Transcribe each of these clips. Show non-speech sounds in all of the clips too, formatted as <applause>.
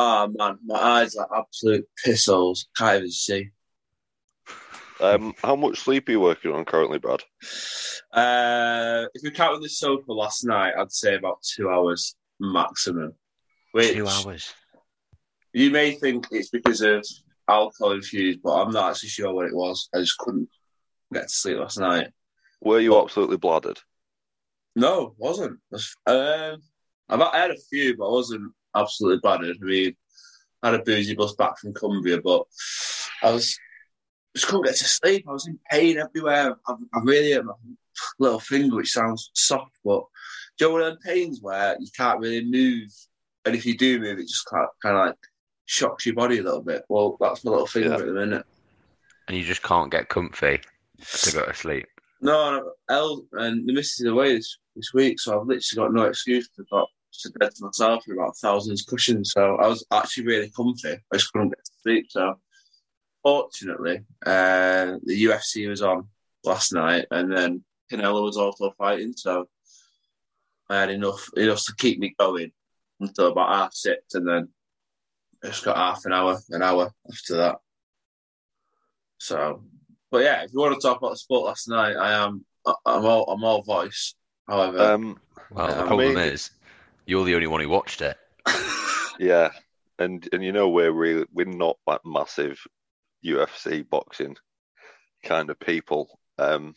Oh man, my eyes are absolute piss holes. Can't even see. Um, how much sleep are you working on currently, Brad? Uh, if we count on the sofa last night, I'd say about two hours maximum. Which Two hours. You may think it's because of alcohol infused, but I'm not actually sure what it was. I just couldn't get to sleep last night. Were you absolutely bladdered? No, wasn't. Um, I've I had a few, but I wasn't absolutely battered. I mean, I had a boozy bus back from Cumbria, but I was just couldn't get to sleep. I was in pain everywhere. I, I really hurt my little finger, which sounds soft, but do you know one of them pains where you can't really move, and if you do move, it just kind of, kind of like shocks your body a little bit. Well, that's my little finger Yeah. at the minute. And you just can't get comfy to go to sleep. No, El and the missus is away this, this week, so I've literally got no excuse to got to bed to myself with about a thousands cushions. So I was actually really comfy. I just couldn't get to sleep. So fortunately, uh, the UFC was on last night, and then Canelo was also fighting. So I had enough enough to keep me going until about half six, and then I just got half an hour, an hour after that. So but yeah, if you want to talk about the sport last night, I am. I- I'm all. I'm all voice. However, Um, Well, Yeah, the I problem mean- is you're the only one who watched it. <laughs> yeah, and and you know we're really we're not like massive UFC boxing kind of people. Um,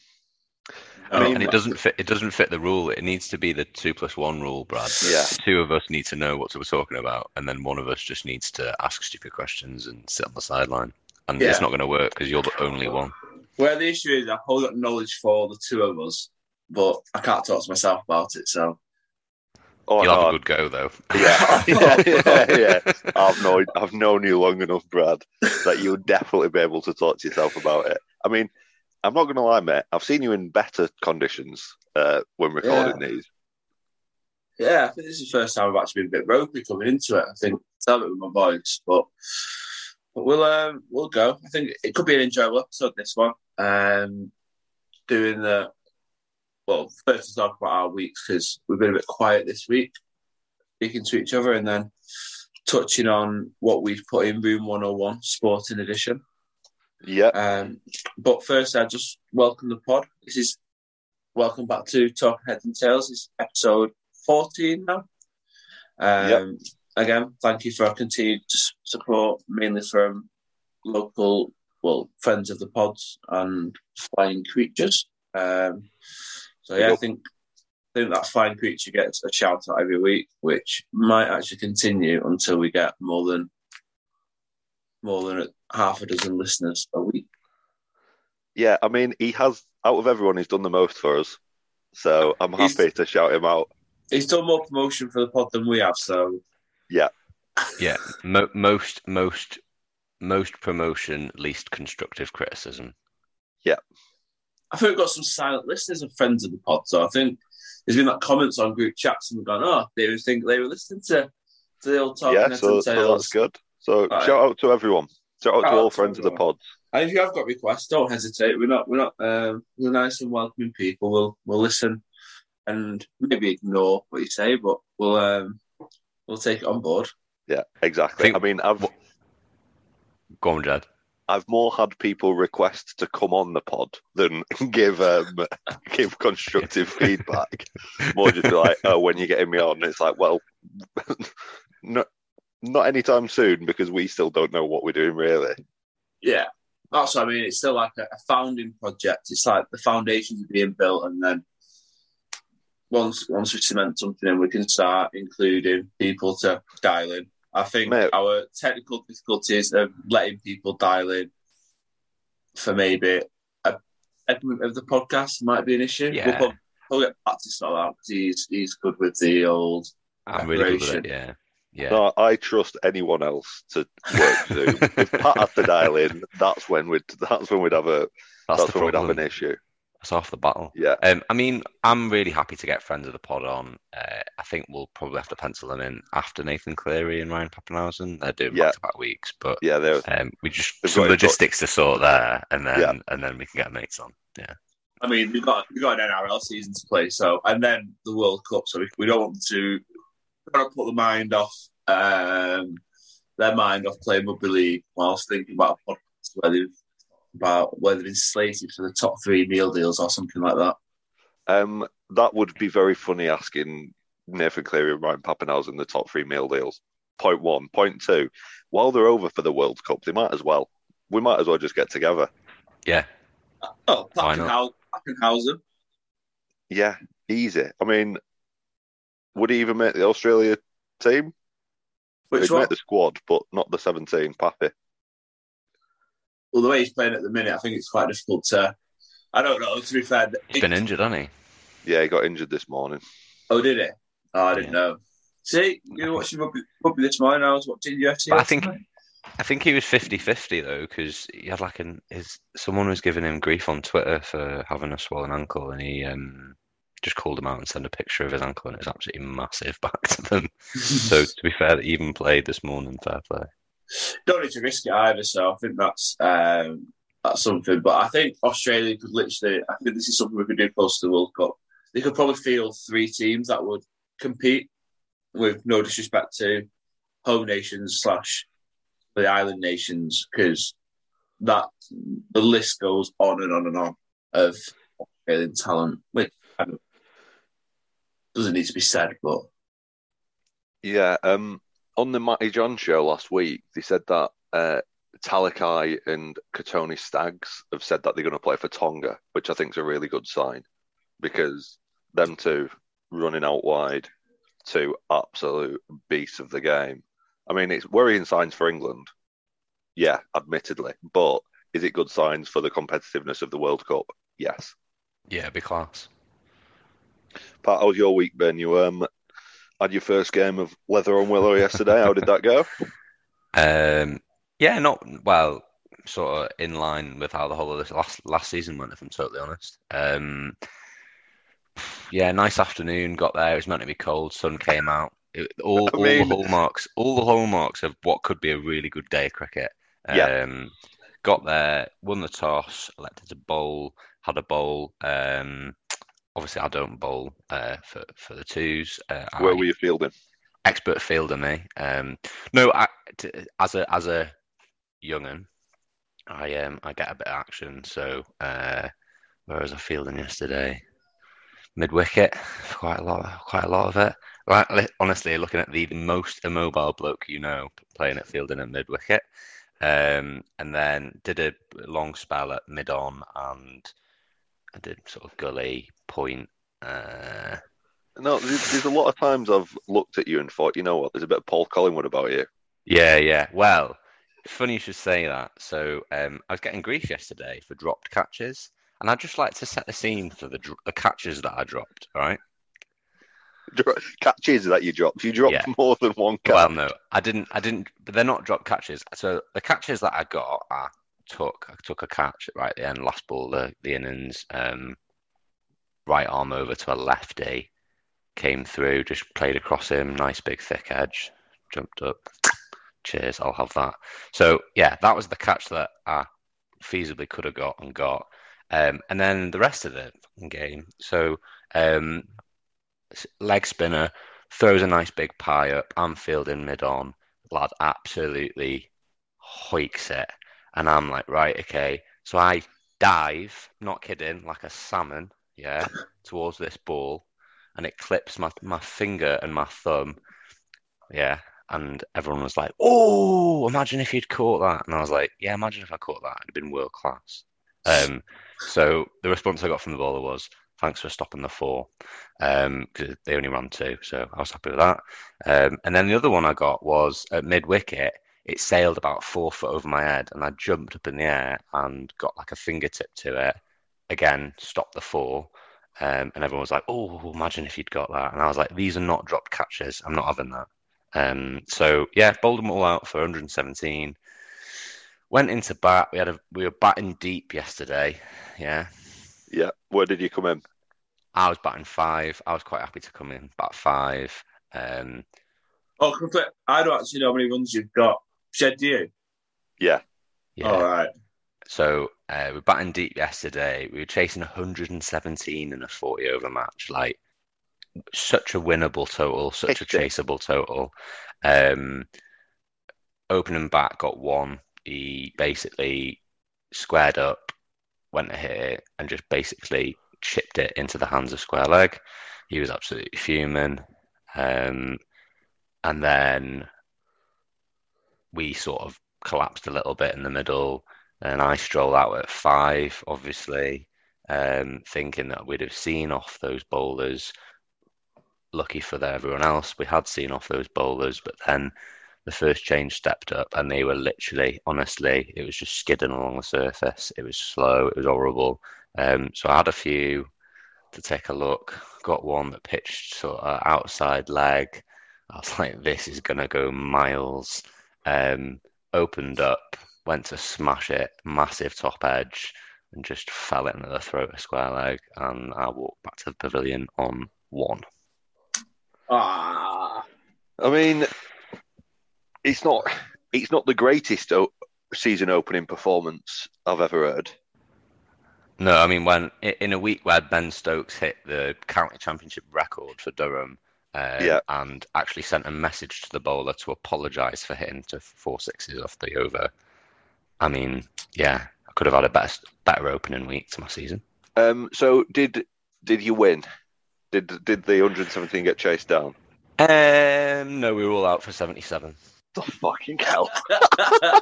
I mean, and it doesn't fit. It doesn't fit the rule. It needs to be the two plus one rule, Brad. Yeah. The two of us need to know what we're talking about, and then one of us just needs to ask stupid questions and sit on the sideline. And Yeah. it's not going to work because you're the only one. Well, the issue is, I've probably got knowledge for the two of us, but I can't talk to myself about it. So oh You'll no, have a good go though. <laughs> yeah, yeah, <laughs> yeah, yeah. I've known I've known you long enough, Brad, that you'll definitely be able to talk to yourself about it. I mean, I'm not going to lie, mate. I've seen you in better conditions uh, when recording these. yeah, I think this is the first time I've actually been a bit ropey coming into it. I think tell it with my voice, but but we'll um, we'll go. I think it could be an enjoyable episode. This one, um, doing the well, <laughs> first to talk about our weeks because we've been a bit quiet this week, speaking to each other, and then touching on what we've put in Room 101 Sporting Edition. Yeah, Um, but first, I just welcome the pod. This is welcome back to Talking Heads and Tails. It's episode 14 now. Um, Yep. Again, thank you for our continued support, mainly from local, well, friends of the pods and flying creatures. Um, so yeah, I think I think that flying creature gets a shout out every week, which might actually continue until we get more than more than half a dozen listeners a week. yeah. I mean, he has out of everyone, he's done the most for us. So I'm He's- happy to shout him out. He's done more promotion for the pod than we have, so Yeah, Mo- most most most promotion, least constructive criticism. I think we've got some silent listeners and friends of the pod. So I think there's been like comments on group chats and we've gone, oh, they would think they were listening to, to the old talking yeah, so, so that's good. So Right. shout out to everyone. Shout out Shout to all out to friends of the pod. And if you have got requests, don't hesitate. We're not we're not um, we're nice and welcoming people. We'll we'll listen and maybe ignore what you say, but we'll um, we'll take it on board. Yeah, exactly. Think- I mean, I've Go on, Jed. I've more had people request to come on the pod than <laughs> give um, <laughs> give constructive <laughs> feedback. More just like, oh, when you're getting me on, it's like, well, not not anytime soon because we still don't know what we're doing really. Yeah, that's what I mean. It's still like a, a founding project. It's like the foundations are being built, and then once once we cement something in, we can start including people to dial in. I think Mate. our technical difficulties of letting people dial in for maybe a segment of the podcast might be an issue. Yeah. We'll, prob- we'll get back to sort out 'cause he's he's good with the old. I'm really good with it. Yeah, yeah. No, I trust anyone else to work Zoom. if Pat has to dial in, <laughs> that's when we'd that's when we'd have a that's, that's, the when we'd have an issue. That's half the battle. Yeah. Um, I mean, I'm really happy to get friends of the pod on. Uh, I think we'll probably have to pencil them in after Nathan Cleary and Ryan Papenhuyzen. They're doing Yeah. back-to-back weeks, but Yeah, they're um, we just some got it got- logistics to sort there, and then Yeah. and then we can get mates on. Yeah, I mean, we've got we've got an NRL season to play, so and then the World Cup. So we, we don't want to we don't want to put the mind off um, their mind off playing rugby league whilst thinking about a podcast where they've about whether they've been slated for the top three meal deals or something like that. Um, that would be very funny asking Nathan Cleary and Ryan Papenhuyzen the top three meal deals. Point one. Point two. While they're over for the World Cup, they might as well. We might as well just get together. Yeah. Oh, Why not? Yeah, easy. I mean, would he even make the Australia team? Which He'd one? make the squad, but not the 17. Pappy. Well, the way he's playing at the minute, I think it's quite difficult to. I don't know. To be fair, He's been injured, hasn't he? Yeah, he got injured this morning. Oh, did it? Oh, I didn't Yeah. know. See, you were watching rugby, rugby this morning. I was watching UFC. But I think I think he was 50-50 though, because he had like an his someone was giving him grief on Twitter for having a swollen ankle, and he um just called him out and sent a picture of his ankle, and it was absolutely massive <laughs> back to them. <laughs> so to be fair, he even played this morning. Fair play. Don't need to risk it either. So I think that's um, that's something. But I think Australia could literally. I think this is something we could do to the World Cup. They could probably field three teams that would compete. With no disrespect to home nations slash the island nations, because that the list goes on and on and on of Australian talent, which doesn't need to be said, but Yeah, um, on the Matty Johns show last week, they said that uh, Talakai and Kotoni Staggs have said that they're going to play for Tonga, which I think is a really good sign because them two running out wide, two absolute beasts of the game. I mean, it's worrying signs for England, yeah, admittedly, but is it good signs for the competitiveness of the World Cup? Yes. Yeah, be class. Pat, how was your week, Ben? You um had your first game of Leather on Willow yesterday. How did that go? Um, yeah, not well, sort of in line with how the whole of this last last season went, if I'm totally honest. Um, yeah, nice afternoon. Got there. It was meant to be cold. Sun came out. It, all, I all mean- the hallmarks, all the hallmarks of what could be a really good day of cricket. Yeah. Um, got there, won the toss, elected to bowl, had a bowl. Um, obviously, I don't bowl uh, for for the twos. Uh, Where I- were you fielding? expert fielder me. Um, no, I, t- as a as a young'un, I um I get a bit of action. So uh, where was I fielding yesterday? Mid wicket, <laughs> quite a lot, quite a lot of it. Right, li- honestly, looking at the most immobile bloke you know playing at fielding at mid wicket, um, and then did a long spell at mid on, and I did sort of gully point. Uh, No, there's, there's a lot of times I've looked at you and thought, you know what, there's a bit of Paul Collingwood about you. Yeah, yeah. Well, funny you should say that. So, um, I was getting grief yesterday for dropped catches, and I'd just like to set the scene for the the catches that I dropped. Right. Dro- Catches that you dropped. You dropped Yeah. more than one catch. Well, no, I didn't. I didn't. But they're not drop catches. So the catches that I got, I took. I took a catch right at the end, last ball, the the innings, um, right arm over to a lefty, came through, just played across him, nice big thick edge, jumped up. Cheers, I'll have that. So yeah, that was the catch that I feasibly could have got and got. Um, and then the rest of the game. So um, leg spinner throws a nice big pie up. I'm fielding mid on. Lad absolutely hoiks it. And I'm like, right, okay. So I dive, not kidding, like a salmon, yeah, <laughs> towards this ball. And it clips my, my finger and my thumb. Yeah. And everyone was like, oh, imagine if you'd caught that. And I was like, yeah, imagine if I caught that. It'd have been world class. Um, so the response I got from the bowler was, thanks for stopping the four because they only ran two, so I was happy with that. Um, and then the other one I got was at mid wicket. It sailed about four foot over my head, and I jumped up in the air and got like a fingertip to it. Again, stopped the fall. um, and everyone was like, "Oh, imagine if you'd got that!" And I was like, "These are not dropped catches. I'm not having that." Um, so yeah, bowled them all out for 117. Went into bat. We had a we were batting deep yesterday. Yeah, Yeah. Where did you come in? I was batting five. I was quite happy to come in bat five. Um, oh, complete. I don't actually know how many runs you've got. Shed, do you? Yeah. yeah. All right. So uh, we were batting deep yesterday. We were chasing 117 in a 40 over match. Like such a winnable total, such a Hectic. chaseable total. Um, opening bat, got one. He basically squared up, went to hit it, and just basically chipped it into the hands of square leg. He was absolutely fuming. Um, and then we sort of collapsed a little bit in the middle. And I stroll out at five, obviously, um, thinking that we'd have seen off those bowlers. Lucky for everyone else, we had seen off those bowlers, but then the first change stepped up and they were literally, honestly, it was just skidding along the surface. It was slow, it was horrible. Um, so I had a few to take a look. Got one that pitched sort of outside leg. I was like, this is going to go miles. Um, opened up, went to smash it, massive top edge, and just fell into the throat of square leg. And I walked back to the pavilion on one. Ah, I mean, it's not it's not the greatest o- season opening performance I've ever heard. No, I mean when in a week where Ben Stokes hit the county championship record for Durham, uh, Yeah. and actually sent a message to the bowler to apologise for hitting to four sixes off the over. I mean, yeah, I could have had a better better opening week to my season. Um, so did did you win? Did did the 117 get chased down? Um, no, we were all out for seventy seven. The fucking hell! <laughs>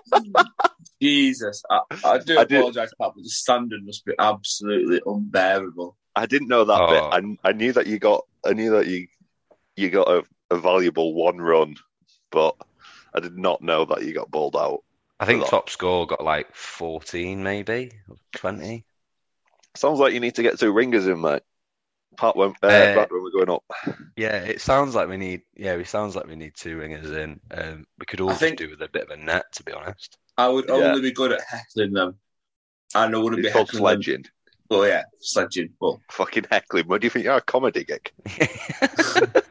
Jesus. I, I do I apologise, Pat, but the standard must be absolutely unbearable. I didn't know that Oh. bit. I, I knew that you got I knew that you you got a, a valuable one run, but I did not know that you got bowled out. I think top score got like fourteen, maybe twenty. Sounds like you need to get two ringers in, mate. Part when uh, Uh, back when we're going up. Yeah, it sounds like we need. Yeah, it sounds like we need two ringers in. Um, we could all think- do with a bit of a net, to be honest. I would Yeah. only be good at heckling them. And I wouldn't It's be called heckling them. Oh, yeah, sledging. But, Fucking heckling. Where do you think you're a comedy gig? <laughs> <laughs>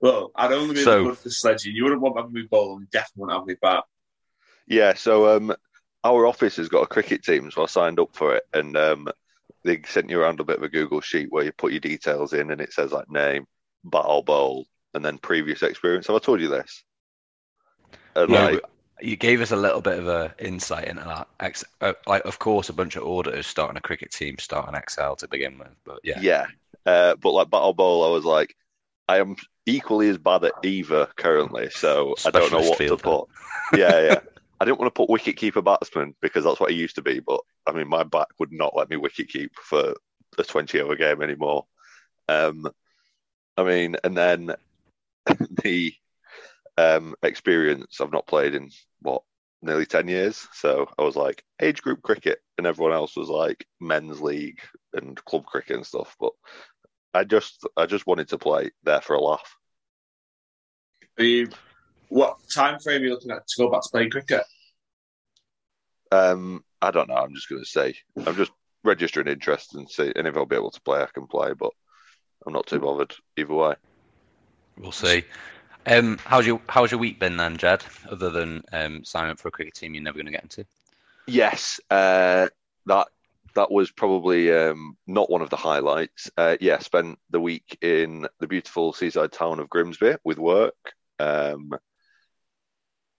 well, I'd only be So- good for sledging. You wouldn't want me ball, and you definitely wouldn't have me bat. Yeah, so um, our office has got a cricket team, so I signed up for it, and um, they sent you around a bit of a Google sheet where you put your details in, and it says like name, battle bowl, and then previous experience. Have I told you this? And No, like, you gave us a little bit of a insight into that. Ex- uh, like, of course, a bunch of auditors starting a cricket team start an Excel to begin with, but yeah, yeah, uh, but like battle bowl, I was like, I am equally as bad at either currently, so I don't know Specialist what to put. Yeah, yeah. I didn't want to put wicket keeper batsman because that's what he used to be, but I mean, my back would not let me wicket keep for a 20 over game anymore. Um, I mean, and then <laughs> the um, experience I've not played in what nearly 10 years. So I was like age group cricket, and everyone else was like men's league and club cricket and stuff. But I just, I just wanted to play there for a laugh. Are you, what time frame are you looking at to go back to playing cricket? Um, I don't know. I'm just going to say I'm just registering interest and see, and if I'll be able to play, I can play. But I'm not too bothered either way. we'll see. Um, how's your how's your week been then, Jed? Other than um, signing up for a cricket team you're never going to get into. Yes, uh, that that was probably um, not one of the highlights. Uh, yeah, spent the week in the beautiful seaside town of Grimsby with work. Um,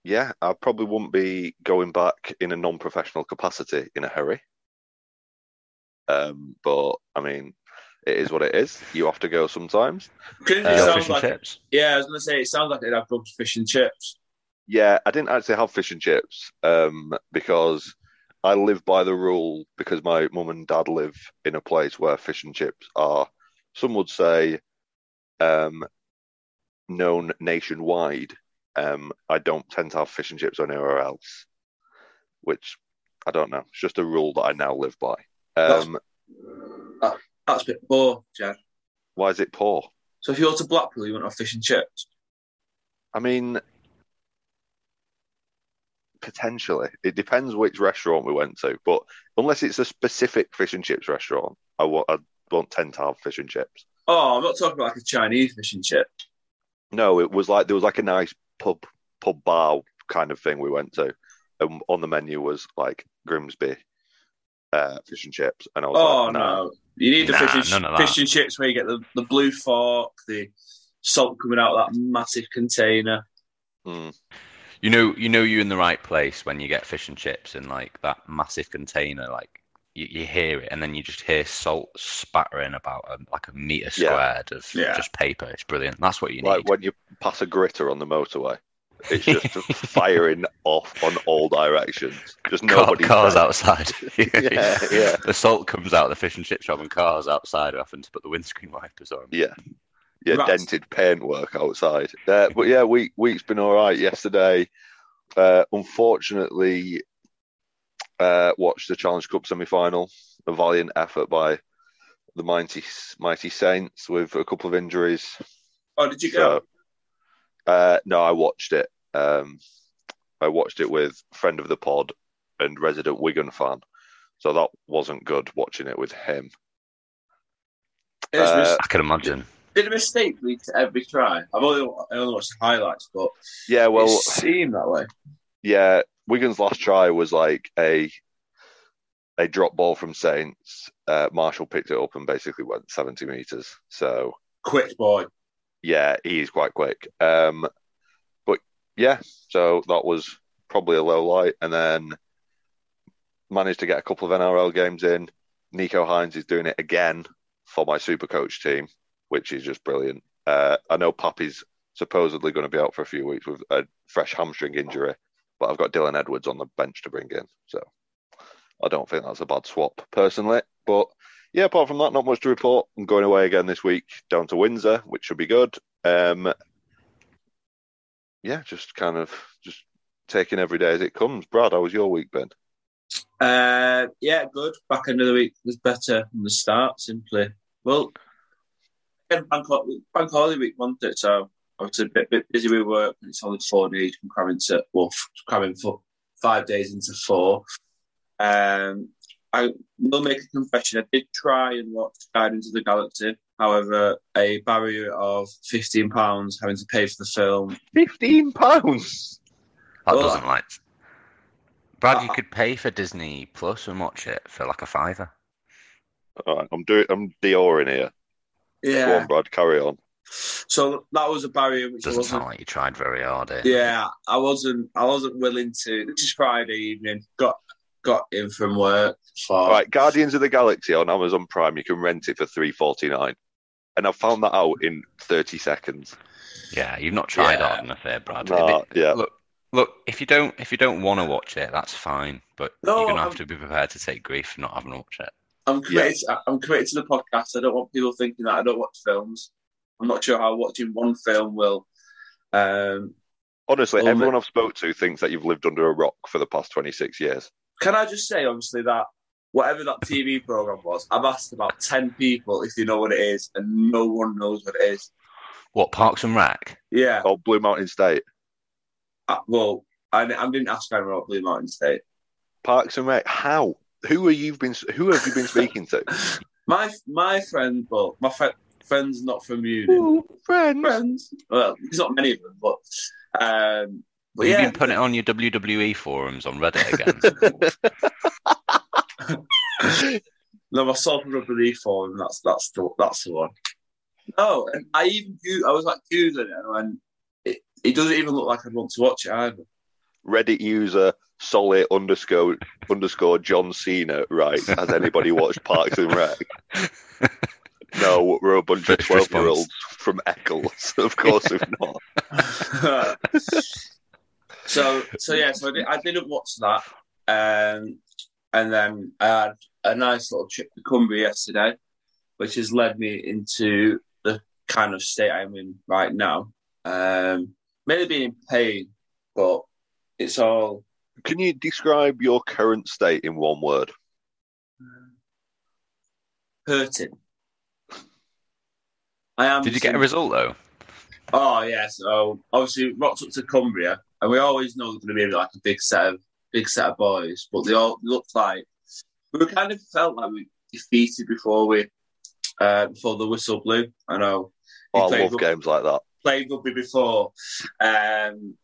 yeah, I probably wouldn't be going back in a non-professional capacity in a hurry. Um, but I mean, it is what it is. You have to go sometimes. Uh, sounds fish and like, chips. yeah, I was going to say, it sounds like it'd have good fish and chips. Yeah, I didn't actually have fish and chips um, because I live by the rule because my mum and dad live in a place where fish and chips are, some would say, um, known nationwide. Um, I don't tend to have fish and chips anywhere else, which I don't know. It's just a rule that I now live by. Um, That's a bit poor, Jed. why is it poor? So if you go to Blackpool, you want to have fish and chips? I mean, potentially. It depends which restaurant we went to, but unless it's a specific fish and chips restaurant, I won't, I won't tend to have fish and chips. Oh, I'm not talking about like a Chinese fish and chip. No, it was like there was like a nice pub pub bar kind of thing we went to, and on the menu was like Grimsby uh, fish and chips, and I was Oh like, nah. no, you need the Nah, fish, and, fish and chips where you get the, the blue fork, the salt coming out of that massive container. Mm. You know, you know, you're in the right place when you get fish and chips in like that massive container. Like you, you hear it, and then you just hear salt spattering about a, like a meter Yeah. squared of Yeah. just paper. It's brilliant. That's what you need. Like when you pass a gritter on the motorway, it's just <laughs> firing off on all directions. Just nobody. cars outside. <laughs> <laughs> Yeah, yeah. The salt comes out of the fish and chip shop, and cars outside are having to put the windscreen wipers on. Yeah. Yeah, Right. dented paintwork outside. Uh, but yeah, week week's been all right. Yesterday, uh, unfortunately, uh, watched the Challenge Cup semi final. A valiant effort by the mighty mighty Saints with a couple of injuries. Oh, did you go? So, uh, no, I watched it. Um, I watched it with friend of the pod and resident Wigan fan. So that wasn't good watching it with him. Uh, I can imagine. Did a mistake lead to every try? I've only I only watched highlights, but Yeah, well, it seemed that way. yeah, Wigan's last try was like a a drop ball from Saints. Uh, Marshall picked it up and basically went 70 meters. So Quick boy. yeah, he's quite quick. Um, but yeah, so that was probably a low light, and then managed to get a couple of NRL games in. Nicho Hynes is doing it again for my super coach team, which is just brilliant. Uh, I know Poppy's supposedly going to be out for a few weeks with a fresh hamstring injury, but I've got Dylan Edwards on the bench to bring in, so I don't think that's a bad swap personally. But yeah, apart from that, not much to report. I'm going away again this week down to Windsor, which should be good. Um, yeah, just kind of just taking every day as it comes. Brad, how was your week been? Uh, yeah, good. Back end of the week was better than the start. Simply, well, again, bank, bank holiday week, wasn't it? So I was a bit, bit busy with work, and it's only four days from cramming to well, f- cramming for five days into four. Um, I will make a confession. I did try and watch Guardians of the Galaxy. However, a barrier of fifteen pounds having to pay for the film. Fifteen pounds. That Well, doesn't like. Brad, you could pay for Disney Plus and watch it for like a fiver. All right, I'm doing. I'm Dioring here. Go on, Brad. Carry on. So that was a barrier which Doesn't wasn't sound like you tried very hard. Eh? Yeah, I wasn't. I wasn't willing to. This is Friday evening. Got got in from work for. All right, Guardians of the Galaxy on Amazon Prime. You can rent it for three forty nine, and I found that out in thirty seconds. Yeah, you've not tried Yeah. hard enough there, Brad. Nah, it- yeah. Look, look. If you don't, if you don't want to watch it, that's fine. But No, you're gonna I'm- have to be prepared to take grief for not having watched it. I'm committed. I'm committed to the podcast. I don't want people thinking that I don't watch films. I'm not sure how watching one film will. Um, Honestly, Well, everyone I've spoke to thinks that you've lived under a rock for the past twenty six years. can I just say, honestly, that whatever that TV program was, I've asked about ten people if they know what it is, and no one knows what it is. What Parks and Rec? Yeah. Or Blue Mountain State, uh, well, I, I didn't ask anyone about Blue Mountain State. Parks and Rec. How? Who are you been? Who have you been speaking to? <laughs> My my friend, well, my fri friends not from uni. Ooh, friends. friends. Well, there's not many of them, but um, but You've yeah, been putting it on your WWE forums on Reddit again. <laughs> no, my soul rubber leaf for him. That's that's the that's the one. No, and I even Goo- I was like googling it, and it, it doesn't even look like I'd want to watch it either. Reddit user solid underscore underscore John Cena. Right? Has anybody watched Parks and Rec? <laughs> No, we're a bunch of First twelve year olds from Eccles. <laughs> Of course, we've <laughs> not. so so yeah, so I, did, I didn't watch that, um, and then I had a nice little trip to Cumbria yesterday, which has led me into the kind of state I'm in right now. Um, mainly being in pain, but it's all Can you describe your current state in one word? hurting. I am. Did you get a result though? Oh yeah, so obviously rocked up to Cumbria, and we always know there's going to be like a big set of big set of boys, but they all looked like we were kind of felt like we defeated before we uh, before the whistle blew. I know he Oh, I played, love rugby, games like that. played rugby before. Um,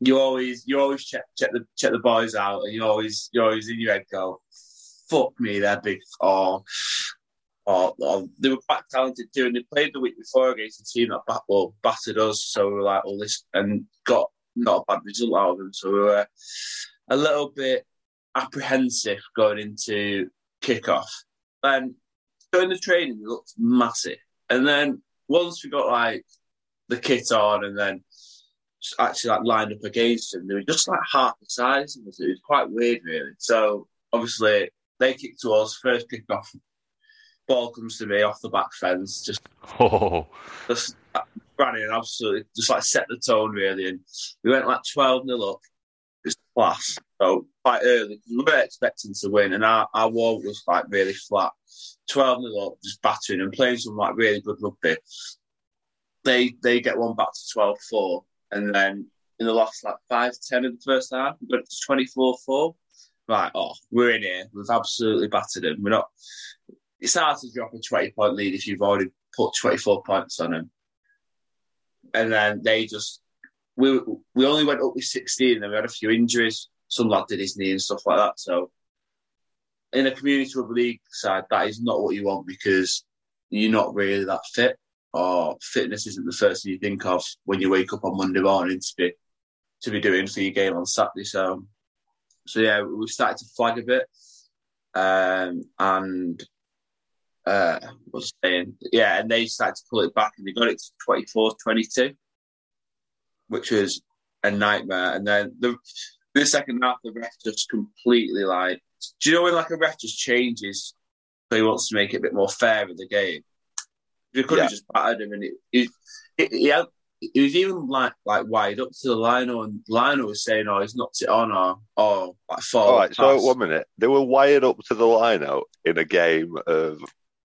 you always you always check check the check the boys out, and you always you always in your head go, "Fuck me, they're big." Or or, or they were quite talented too, and they played the week before against a team that bat, well, battered us. So we were like, "Well, this," and got not a bad result out of them. So we were a little bit apprehensive going into kickoff. Then during the training, it looked massive. And then once we got like the kit on and then actually like lined up against them, they were just like half the size. It was, it was quite weird, really. So obviously they kicked to us first kickoff. Ball comes to me off the back fence, just Oh, just uh, ran in and absolutely just like set the tone really. And we went like 12 nil up. It was class. So quite early because we were expecting to win and our, our wall was like really flat. 12 nil up, just battering and playing some like really good rugby. They they get one back to 12 4. And then in the last like 5 10 of the first half, we it to 24 4. Right, oh, we're in here. We've absolutely battered them. We're not. It's hard to drop a 20 point lead if you've already put 24 points on them. And then they just, we we only went up with 16 and we had a few injuries. Some lad did his knee and stuff like that. So in a community rugby league side, that is not what you want because you're not really that fit or fitness isn't the first thing you think of when you wake up on Monday morning to be, to be doing for your game on Saturday. So, so yeah, we started to flag a bit. Um, and uh, was saying? Yeah, and they started to pull it back and they got it to 24 22, which was a nightmare. And then the, the second half, the ref just completely like, do you know when like a ref just changes so he wants to make it a bit more fair in the game? You could have Yeah. just battered him and it, it, it, he had, he was even like like wide up to the lino and lino was saying, oh, he's knocked it on or, or like fall. All right, so one minute. They were wired up to the line out in a game of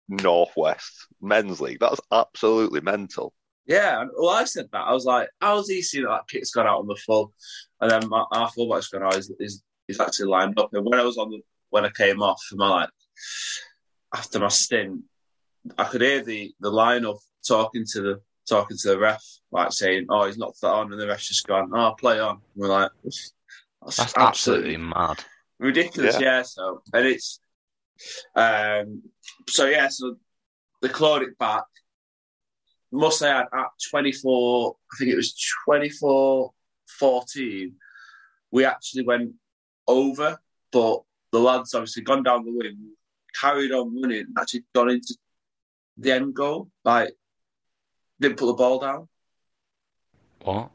Northwest Men's League. That's absolutely mental. Yeah, well, I said that. I was like, how's he seen that that kick's gone out on the full? And then my, our fullback's gone, oh, he's, he's, he's actually lined up. And when I was on the, when I came off, my like, after my stint, I could hear the, the line of talking to the, talking to the ref, like saying, oh, he's knocked that on. And the ref's just gone, oh, play on. And we're like, that's, that's absolutely mad. ridiculous. Yeah. Yeah. So, and it's, um, so yeah, so they clawed it back. Must say at, at 24, I think it was 24 14, we actually went over, but the lads obviously gone down the wing, carried on running, actually gone into the end goal. Like, didn't put the ball down. What?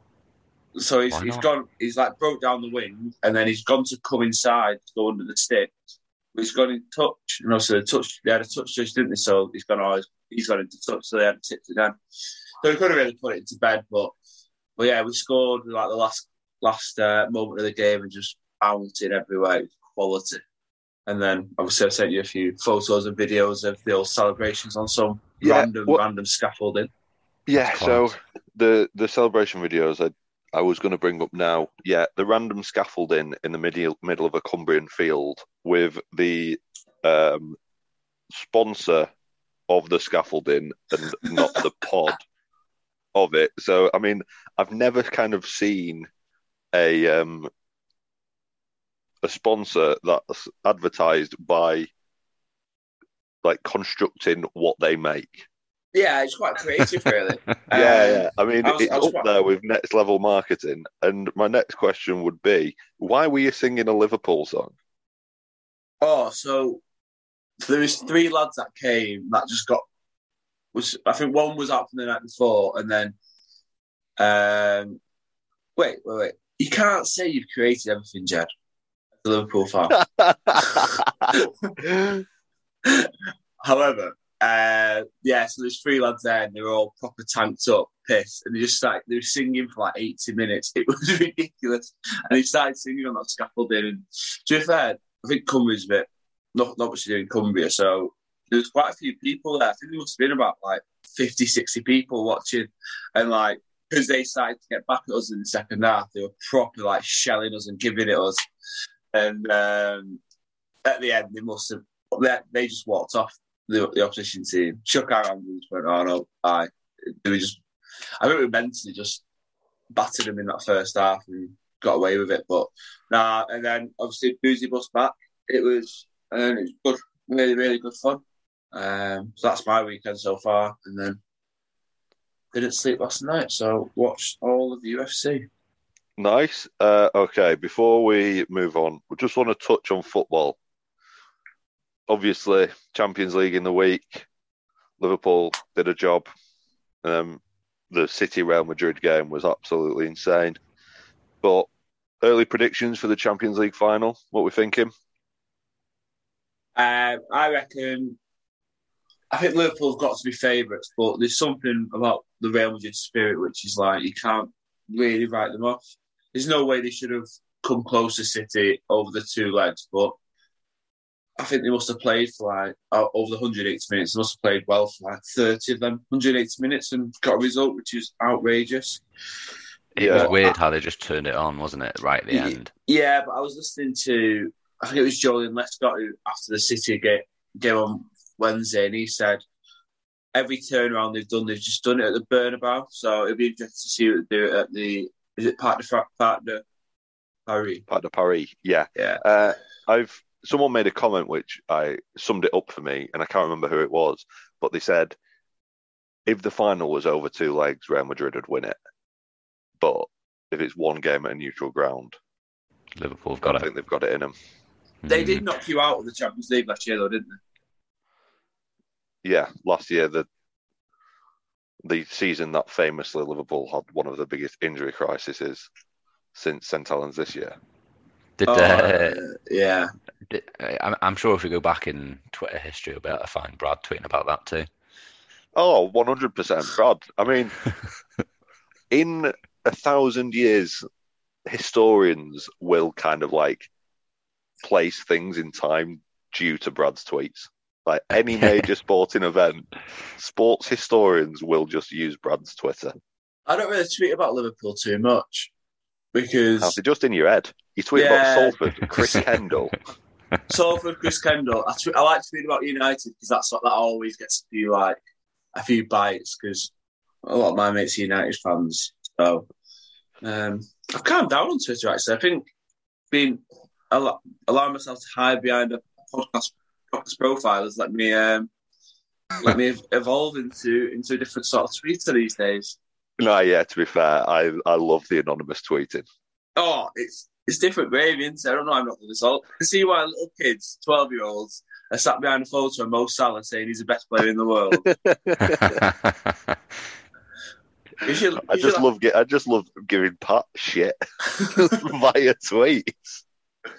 So he's, he's gone. He's like broke down the wing, and then he's gone to come inside to go under the sticks. But he's gone in touch, and also the touch. They had a touch just didn't they? So he's gone. Oh, he's, he's gone into touch, so they had to tip it down. So we could have really put it into bed, but but yeah, we scored like the last last uh, moment of the game and just bouncing everywhere. It was quality. And then obviously I sent you a few photos and videos of the old celebrations on some Yeah, random what- random scaffolding. Yeah, so the the celebration videos I I was going to bring up now. Yeah, the random scaffolding in the middle middle of a Cumbrian field with the um, sponsor of the scaffolding and not the <laughs> pod of it. So I mean, I've never kind of seen a um, a sponsor that's advertised by like constructing what they make. Yeah, it's quite creative, really. <laughs> Yeah, Um, yeah. I mean, I was- it's I up quite- there with next level marketing. And my next question would be, why were you singing a Liverpool song? Oh, so there was three lads that came that just got was I think one was out from the night before, and then um, wait, wait, wait. You can't say you've created everything, Jed. Liverpool fan. <laughs> However, uh, yeah, so there's three lads there, and they were all proper tanked up, pissed, and they just like They were singing for like 80 minutes. It <laughs> was ridiculous, and they started singing on that scaffolding. And to be fair, I think Cumbria's a bit not not much to do in Cumbria, so there's quite a few people there. I think there must have been about like 50, 60 people watching, and like because they started to get back at us in the second half, they were proper like shelling us and giving it us. And um, at the end, they must have they, just walked off the, the opposition team, shook our hands, and went, "Oh no, I." Just, I think we mentally just battered them in that first half and got away with it. But nah, and then obviously Boozy bus back. It was and it was good, really, really good fun. Um, so that's my weekend so far, and then didn't sleep last night, so watched all of the UFC. Nice. Uh, okay, before we move on, we just want to touch on football. Obviously, Champions League in the week. Liverpool did a job. Um, the City Real Madrid game was absolutely insane. But early predictions for the Champions League final. What we're thinking? Uh, I reckon. I think Liverpool have got to be favourites, but there's something about the Real Madrid spirit which is like you can't really write them off. There's no way they should have come close to City over the two legs, but I think they must have played for like over the 180 minutes. They must have played well for like 30 of them, 180 minutes, and got a result which is outrageous. It yeah. was weird how they just turned it on, wasn't it? Right at the end. Yeah, but I was listening to I think it was Joleon Lescott who, after the City game, game on Wednesday, and he said every turnaround they've done, they've just done it at the Bernabéu. So it'll be interesting to see what they do at the is it Parc de Parc de Paris? Parc de Paris, yeah, yeah. Uh, I've someone made a comment which I summed it up for me, and I can't remember who it was, but they said if the final was over two legs, Real Madrid would win it. But if it's one game at a neutral ground, Liverpool have got I it. think they've got it in them. They did knock you out of the Champions League last year, though, didn't they? Yeah, last year the the season that famously Liverpool had one of the biggest injury crises since St Helens this year. Did Oh, uh, yeah. did, I'm, I'm sure if we go back in Twitter history, we'll be able to find Brad tweeting about that too. Oh, 100%, Brad. I mean, <laughs> in a thousand years, historians will kind of like place things in time due to Brad's tweets. Like any <laughs> major sporting event, sports historians will just use Brad's Twitter. I don't really tweet about Liverpool too much because How's it just in your head? You tweet Yeah. about Salford, Chris Kendall. <laughs> Salford, Chris Kendall. I, tw- I like tweeting about United because that's what that always gets a few like a few bites because a lot of my mates are United fans. So um, I've calmed down on Twitter actually. I think being allow, allowing myself to hide behind a podcast, podcast profile has let me um, let me evolve into into a different sort of tweeter these days. No, yeah, to be fair, I I love the anonymous tweeting. Oh, it's it's different gravy, isn't it? I don't know. I'm not the result. I see why little kids, twelve year olds, are sat behind a photo of Mo Salah saying he's the best player in the world. <laughs> Should, I just love get, I just love giving Pat shit <laughs> via tweets. <laughs>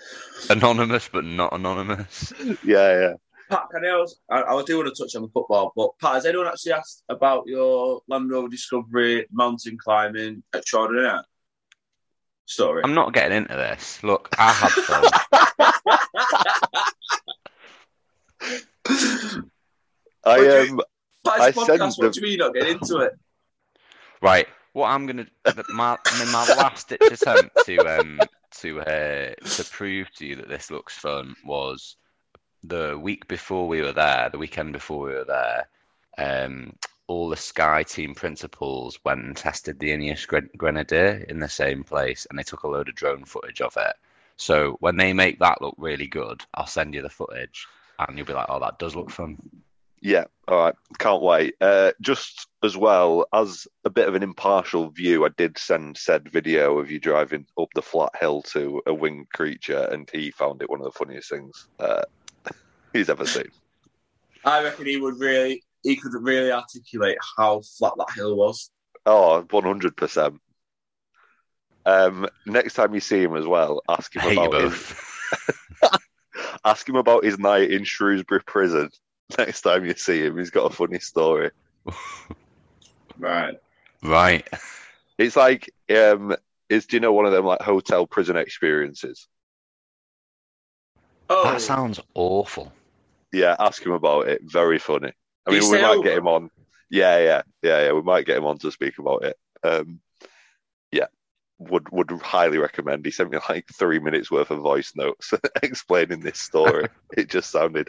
anonymous, but not anonymous. Yeah, yeah. Pat, can I, ask- I, I do want to touch on the football, but Pat, has anyone actually asked about your Land Rover Discovery mountain climbing at Chardonnay story? I'm not getting into this. Look, I had fun. <laughs> I Would um I it's a podcast. them- What do you mean not get into it? Right. What I'm gonna my my last ditch attempt to um to uh, to prove to you that this looks fun was the week before we were there, the weekend before we were there. Um, all the Sky team principals went and tested the Ineos Gren- Grenadier in the same place, and they took a load of drone footage of it. So when they make that look really good, I'll send you the footage, and you'll be like, "Oh, that does look fun." Yeah, all right, can't wait. Uh, just as well as a bit of an impartial view, I did send said video of you driving up the flat hill to a winged creature, and he found it one of the funniest things uh, <laughs> he's ever seen. I reckon he would really, he could really articulate how flat that hill was. Oh, 100%. Um, next time you see him as well, ask him about his, <laughs> ask him about his night in Shrewsbury prison. <laughs> Next time you see him, he's got a funny story. Right. right. It's like, um, is do you know one of them like hotel prison experiences? Oh, That sounds awful. Yeah, ask him about it. Very funny. I Did he mean, we might over? get him on. Yeah, yeah, yeah, yeah. We might get him on to speak about it. Um, yeah, would would highly recommend. He sent me like three minutes worth of voice notes <laughs> explaining this story. <laughs> it just sounded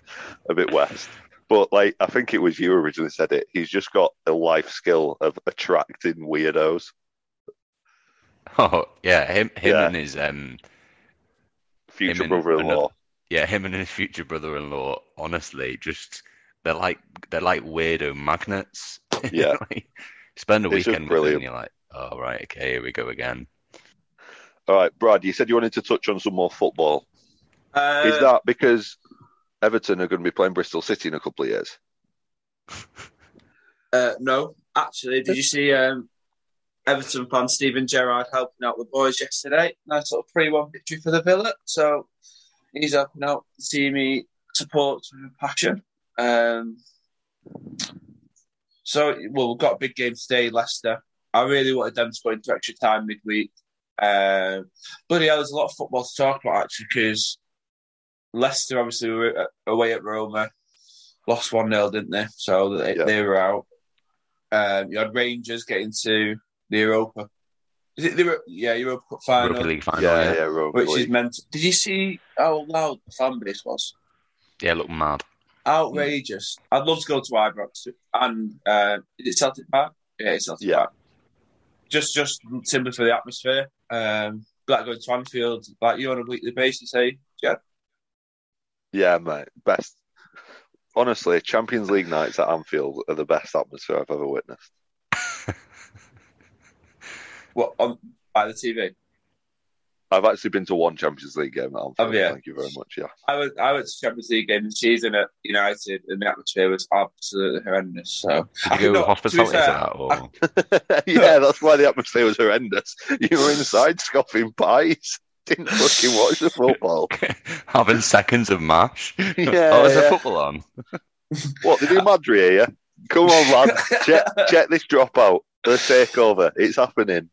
a bit west. But like, I think it was you originally said it. He's just got a life skill of attracting weirdos. Oh yeah, him him Yeah. and his um Future brother-in-law. another- yeah, him and his future brother-in-law, honestly, just they're like they're like weirdo magnets. <laughs> Yeah. Like, spend a It's weekend with them and you're like, oh right, okay, here we go again. All right, Brad, you said you wanted to touch on some more football. Uh, Is that because Everton are going to be playing Bristol City in a couple of years? <laughs> Uh, no, actually, did you see um, Everton fan Steven Gerrard helping out the boys yesterday? Nice little 3 1 victory for the Villa. So he's helping out the team he supports with passion. Um, so, well, we've got a big game today, Leicester. I really wanted them to go into extra time midweek. Uh, but yeah, there's a lot of football to talk about actually because Leicester obviously were away at Roma, lost 1 0, didn't they? So they, Yeah. they were out. Um, you had Rangers getting to the Europa. Is it the Euro- yeah Europa Cup final, Rugby League final. yeah, Yeah, yeah, Roma which is League. meant. Did you see how loud the fan base was? yeah, look mad. Outrageous! I'd love to go to Ibrox and uh, is it Celtic Park? Yeah, it's Celtic Yeah. Park. Just, just simply for the atmosphere. Um, like going to Anfield, like you on a weekly basis, hey, yeah, Yeah, mate. Best. Honestly, Champions League nights at Anfield are the best atmosphere I've ever witnessed. <laughs> what on by the TV? I've actually been to one Champions League game at Anfield. Oh, Have you? Thank you very much. Yeah. I went, I went to Champions League game this season at United, and the atmosphere was absolutely horrendous. So Did you <laughs> go know, hospitality to to, fair, that? Or... <laughs> yeah, that's why the atmosphere was horrendous. You were inside scoffing pies. Didn't fucking watch the football. <laughs> Having seconds of mash. Yeah, oh, is yeah. the football on? <laughs> What, they do Madri here? Come on, lad. check, check this dropout. The takeover. It's happening.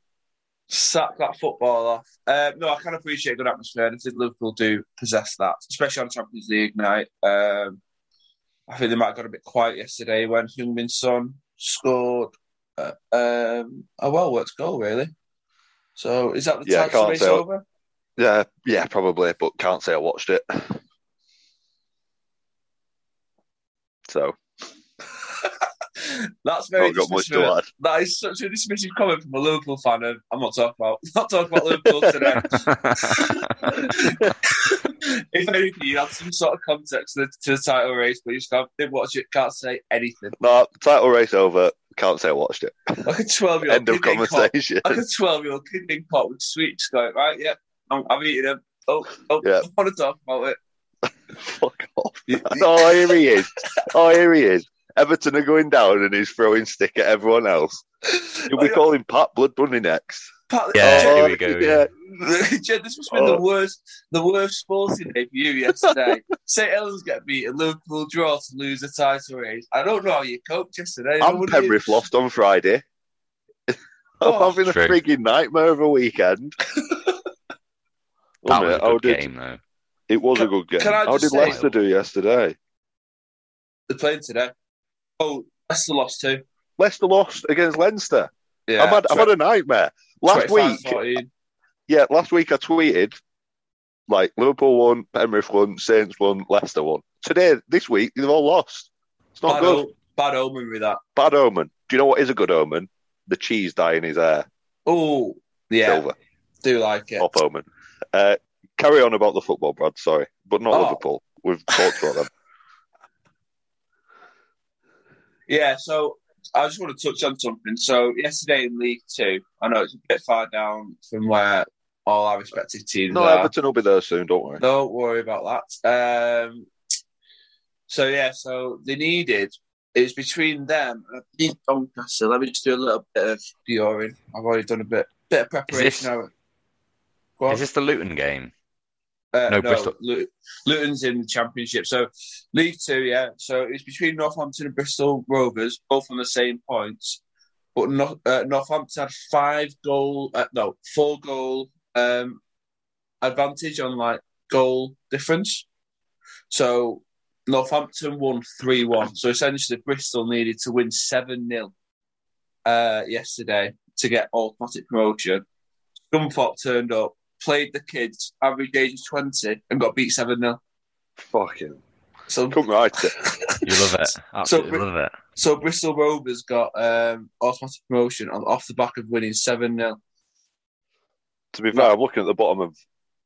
sack that football off. Um, no, I can appreciate good atmosphere, and I think Liverpool do possess that, especially on Champions League night. Um, I think they might have got a bit quiet yesterday when Heung-Min Son scored uh, um, a well-worked goal, really. So is that the Yeah, I title race say- over? Yeah, yeah, probably, but can't say I watched it. So, <laughs> That's very got much to add. That is such a dismissive comment from a Liverpool fan. And I'm not talking about <laughs> not talking about Liverpool today. <laughs> if anything, you had some sort of context to the, to the title race, but you just can't, didn't watch it, can't say anything. No, title race over. Can't say I watched it. Like a 12 year old End of kid in cop, conversation. like a 12 year old kid in cop with sweets going, right, yeah, I'm, I'm eating them. Oh, oh, Yeah. I want to talk about it. <laughs> Fuck off. Oh, here he is. Oh, here he is. Everton are going down and he's throwing stick at everyone else. You'll be Oh, calling Pat Blood Bunny next. Pat- Yeah, Jed- here we go, yeah. <laughs> Jed, this must have been the Oh. worst, the worst sporting day for you yesterday. <laughs> St. Helens get beaten, Liverpool draw to lose the title race. I don't know how you coped yesterday. And Nobody- Penrith lost on Friday. I'm Oh, having a true. frigging nightmare of a weekend. That Wasn't it? a How good did- game, though. It was a good game. can I How just did say- Leicester do yesterday? They're playing today. Oh, Leicester lost too. Leicester lost against Leinster. Yeah, I've had I've had a nightmare. Last week, 25-14. yeah, last week I tweeted like Liverpool won, Penrith won, Saints won, Leicester won. Today, this week, they've all lost. It's not bad, good. o- bad omen with that. Bad omen. Do you know what is a good omen? The cheese dyeing his hair. Oh, yeah, Silver. do like it. Top omen. Uh, carry on about the football, Brad. Sorry, but not Oh. Liverpool. We've talked about them. Yeah, so I just want to touch on something. So yesterday in League Two, I know it's a bit far down from where all our respective teams No, are. Everton will be there soon. Don't worry. Don't worry about that. Um, so yeah, so they needed it's between them and Doncaster. Let me just do a little bit of Dioring. I've already done a bit bit of preparation. <laughs> I- Go on. Is this the Luton game? Uh, No, no, Bristol. Lu- Luton's in the Championship. So League Two, yeah. So it's between Northampton and Bristol Rovers, both on the same points. But uh, Northampton had five goal, uh, no, four goal um, advantage on like goal difference. So Northampton won three one. So essentially, Bristol needed to win seven 0 uh, yesterday to get automatic promotion. Scunthorpe turned up, played the kids, average age of 20, and got beat 7 0. Fucking So, come right. You love it. <laughs> Absolutely Bri- love it. so Bristol Rovers got um, automatic promotion on, off the back of winning 7 0. To be fair, I'm looking at the bottom of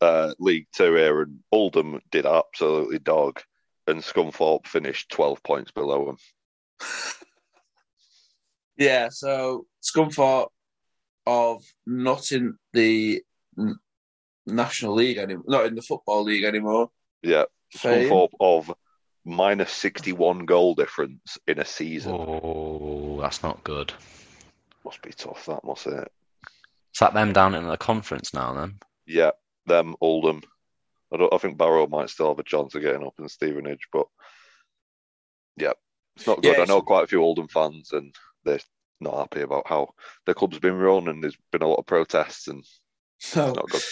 uh, League Two here, and Oldham did absolutely dog, and Scunthorpe finished 12 points below them. Yeah, so Scunthorpe of not in the National League anymore, not in the Football League anymore. Yeah, some Fame. form of minus 61 goal difference in a season. Oh, that's not good. Must be tough, that must it? Is that them down in the conference now then? Yeah, them, Oldham. I, don't, I think Barrow might still have a chance of getting up in Stevenage, but yeah, it's not good. Yeah, I know quite a few Oldham fans, and they're not happy about how the club's been run, and there's been a lot of protests, and So, it's not good.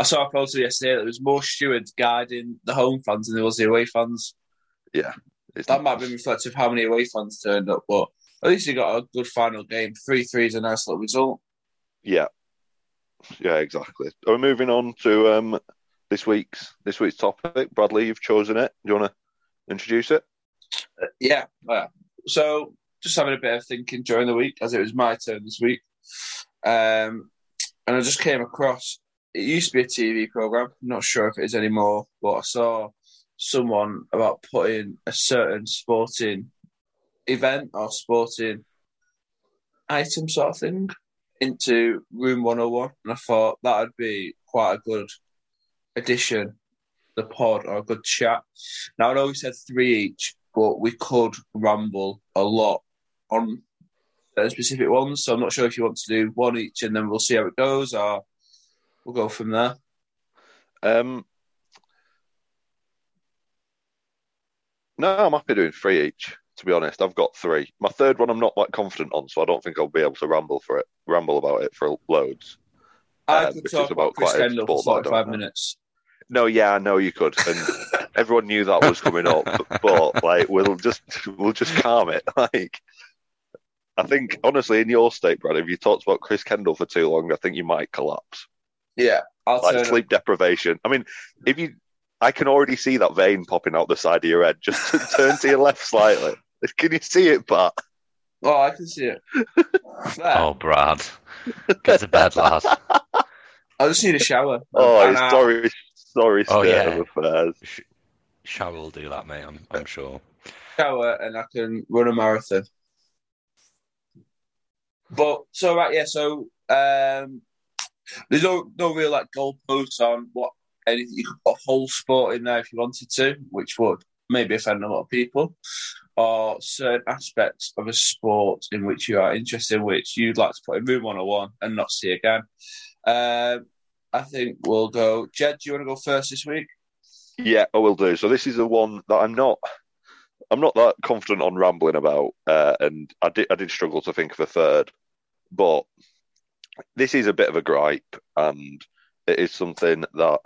I saw a photo yesterday that there was more stewards guiding the home fans than there was the away fans. It's That might be reflective of how many away fans turned up, but at least you got a good final game. 3 3 is a nice little result. Yeah, yeah, exactly. We're we moving on to um this week's this week's topic? Bradley, you've chosen it. Do you want to introduce it? Yeah. yeah. So just having a bit of thinking during the week, as it was my turn this week. Um, and I just came across it used to be a TV program. Not sure if it is anymore, but I saw someone about putting a certain sporting event or sporting item sort of thing into Room 101, and I thought that would be quite a good addition, the pod or a good chat. Now I know we said three each, but we could ramble a lot on specific ones. So I'm not sure if you want to do one each and then we'll see how it goes, or we'll go from there. Um, no, I'm happy doing three each. To be honest, I've got three. My third one, I'm not that confident on, so I don't think I'll be able to ramble for it, ramble about it for loads. I Um, could talk about Chris Kendall for sport that I don't 45 know. minutes. No, yeah, I know you could, and <laughs> everyone knew that was coming up. But like, we'll just we'll just calm it. <laughs> Like, I think honestly, in your state, Brad, if you talked about Chris Kendall for too long, I think you might collapse. Yeah, I'll Like turn sleep deprivation. I mean, if you, I can already see that vein popping out the side of your head. Just <laughs> turn to your left slightly. <laughs> Can you see it, Pat? Oh, I can see it. Oh, Brad. Get to bed, lad. I just need a shower. Oh, And it's sorry, sorry Oh, state yeah. of affairs. Sh- Shower will do that, mate. I'm, I'm sure. shower and I can run a marathon. But so right, yeah. So um, there's no no real like goalposts on what anything. You could put a whole sport in there if you wanted to, which would maybe offend a lot of people, or certain aspects of a sport in which you are interested in, which you'd like to put in room 101 and not see again. Um, I think we'll go. Jed, do you want to go first this week? Yeah, I will do. So this is the one that I'm not. I'm not that confident on rambling about, uh, and I did. I did struggle to think of a third, but this is a bit of a gripe, and it is something that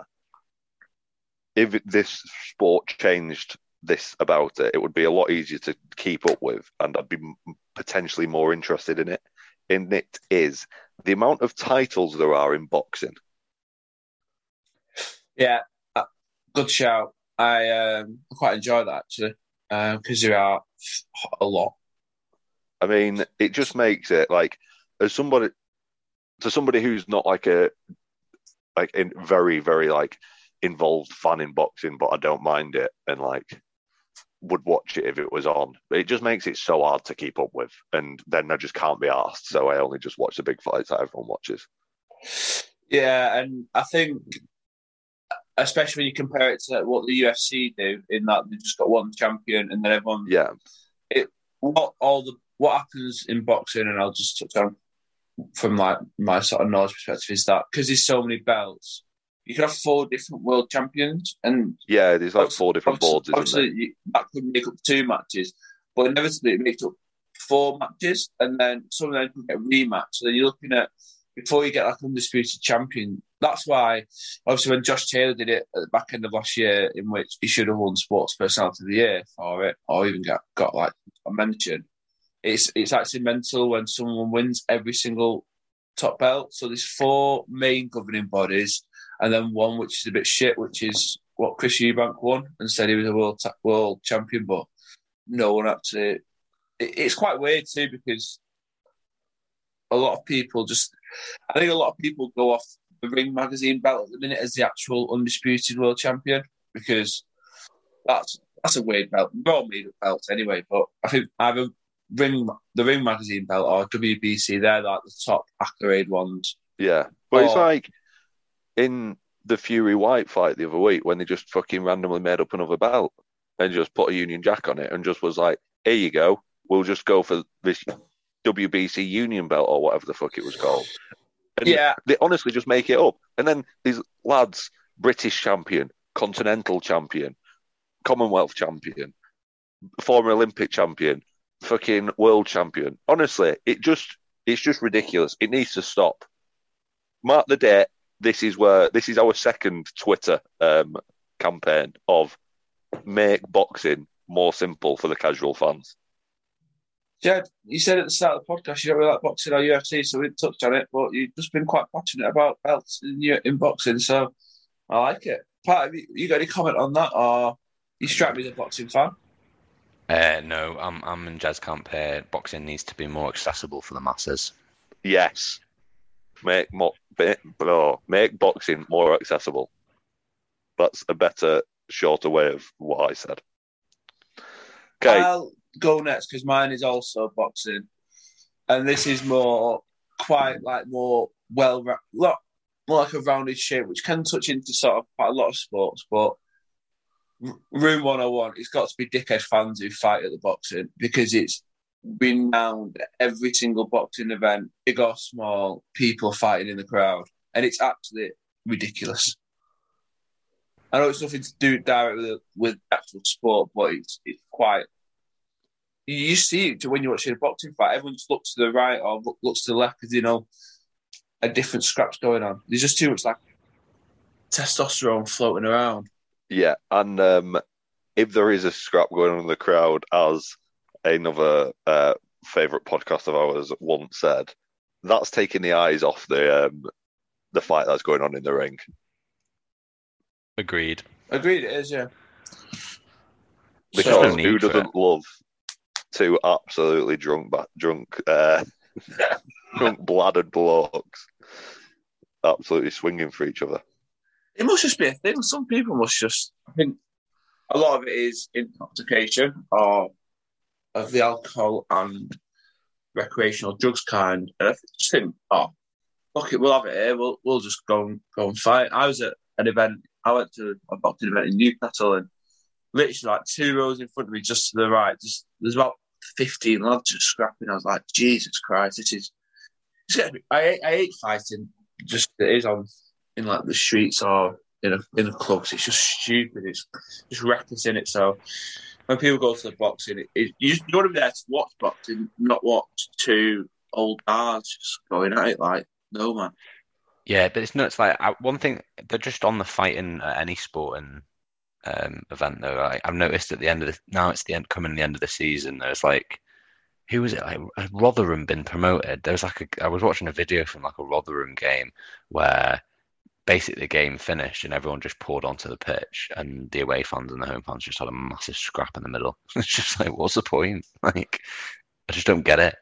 if this sport changed this about it, it would be a lot easier to keep up with, and I'd be potentially more interested in it. In it is the amount of titles there are in boxing. Yeah, uh, good shout. I um, quite enjoy that actually because there are a lot. I mean, it just makes it like as somebody to somebody who's not like a like in very very like involved fan in boxing, but I don't mind it and like would watch it if it was on. But it just makes it so hard to keep up with, and then I just can't be asked. So I only just watch the big fights that everyone watches. Yeah, and I think especially when you compare it to what the UFC do, in that they've just got one champion and then everyone. Yeah, It What all the what happens in boxing, and I'll just touch on from like my sort of knowledge perspective is that because there's so many belts, you could have four different world champions, and yeah. There's like four different boards, isn't obviously you, that could make up two matches, but inevitably it makes up four matches, and then some of them can get a rematch. So then you're looking at before you get like undisputed champion. That's why, obviously, when Josh Taylor did it at the back end of last year, in which he should have won Sports Personality of the Year for it, or even got got like a mention. It's it's actually mental when someone wins every single top belt. So there's four main governing bodies, and then one which is a bit shit, which is what Chris Eubank won and said he was a world ta- world champion, but no one actually. It, it's quite weird too because a lot of people just. I think a lot of people go off the Ring magazine belt at the minute as the actual undisputed world champion because that's that's a weird belt. All made up belts anyway, but I think either Ring the Ring magazine belt or WBC, they're like the top accolade ones. Yeah, but it's Oh. like in the Fury Whyte fight the other week when they just fucking randomly made up another belt and just put a Union Jack on it and just was like, here you go. We'll just go for this WBC Union belt or whatever the fuck it was called. And Yeah. They honestly just make it up. And then these lads, British champion, continental champion, Commonwealth champion, former Olympic champion, fucking world champion. Honestly, it just it's just ridiculous. It needs to stop. Mark the date. This is where this is our second Twitter um, campaign of make boxing more simple for the casual fans. Jed, you said at the start of the podcast you don't really like boxing or UFC, so we touched on it, but you've just been quite passionate about belts in, in boxing, so I like it. Part of you, you got any comment on that, or you strike me as a boxing fan? Uh, no, I'm I'm in Jazz camp here. Boxing needs to be more accessible for the masses. Yes, make mo- make, oh, make boxing more accessible. That's a better, shorter way of what I said. Okay, I'll go next because mine is also boxing, and this is more quite like more well, lot more like a rounded shape, which can touch into sort of quite a lot of sports. But R- Room 101, it's got to be dickhead fans who fight at the boxing because it's been at every single boxing event, big or small, people fighting in the crowd, and it's absolutely ridiculous. I know it's nothing to do directly with, actual sport, but it's it's quite. You, you see it when you're watching a boxing fight. Everyone just looks to the right or looks to the left because you know a different scrap's going on. There's just too much like testosterone floating around. Yeah, and um, if there is a scrap going on in the crowd, as another uh, favorite podcast of ours once said, that's taking the eyes off the um, the fight that's going on in the ring. Agreed. Agreed, it is. Yeah. Because no So, who doesn't love two absolutely drunk, ba- drunk, uh, <laughs> drunk bladdered blokes, absolutely swinging for each other? It must just be a thing. Some people must just. I think a lot of it is intoxication or of the alcohol and recreational drugs kind. And I just think, oh, fuck it, we'll have it here. We'll we'll just go and go and fight. I was at an event. I went to a boxing event in Newcastle, and literally like two rows in front of me, just to the right, just there's about fifteen lads just scrapping. I was like, Jesus Christ, this is. I I hate fighting. Just it is on in like the streets or in a in clubs. It's just stupid. It's just reckless in it. So when people go to the boxing, it, it, you, just, you want to be there to watch boxing, not watch two old guards just going at it. Like no man. Yeah, but it's nuts. Like one thing, they're just on the fighting at any sporting um, event though. Like, I've noticed at the end of the now it's the end coming the end of the season. There's like who was it? Like Rotherham been promoted? There was like a I was watching a video from like a Rotherham game where basically the game finished and everyone just poured onto the pitch and the away fans and the home fans just had a massive scrap in the middle. <laughs> It's just like what's the point? <laughs> Like I just don't get it.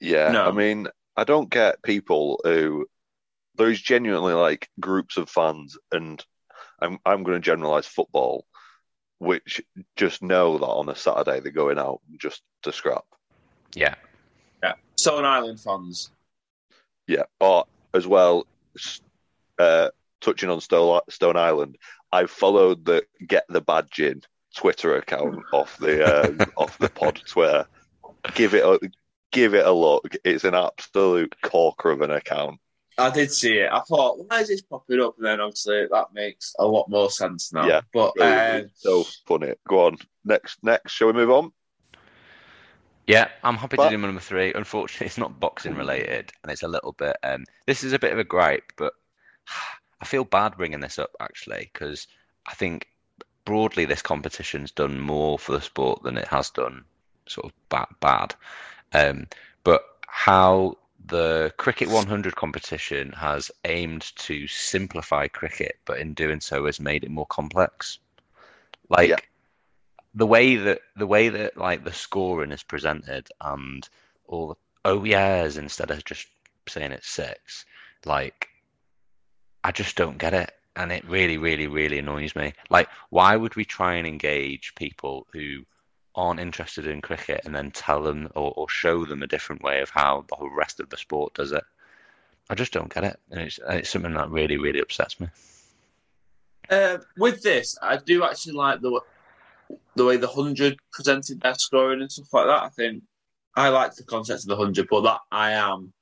Yeah, No. I mean, I don't get people who there's genuinely like groups of fans, and I'm I'm going to generalize football, which just know that on a Saturday they're going out just to scrap. Yeah. Yeah. Stone Island fans. Yeah, or as well, s- uh, touching on Stone, Stone Island, I followed the Get the Badge In Twitter account off the um, off the pod Twitter. Give it a give it a look. It's an absolute corker of an account. I did see it. I thought, why is this popping up? And then obviously that makes a lot more sense now. Yeah. But Brilliant. um, so funny. Go on. Next, next. Shall we move on? Yeah, I'm happy But- to do number three. Unfortunately, it's not boxing related, and it's a little bit. Um, this is a bit of a gripe, but I feel bad bringing this up actually because I think broadly this competition's done more for the sport than it has done sort of bad. bad. Um, but how the Cricket 100 competition has aimed to simplify cricket, but in doing so has made it more complex. Like Yeah. the way that the way that like the scoring is presented and all the oh yeahs instead of just saying it's six, like I just don't get it. And it really, really, really annoys me. Like, why would we try and engage people who aren't interested in cricket and then tell them or, or show them a different way of how the whole rest of the sport does it? I just don't get it, and it's it's something that really really upsets me. Uh, with this, I do actually like the the way the hundred presented their scoring and stuff like that. I think I like the concept of the hundred, but that I am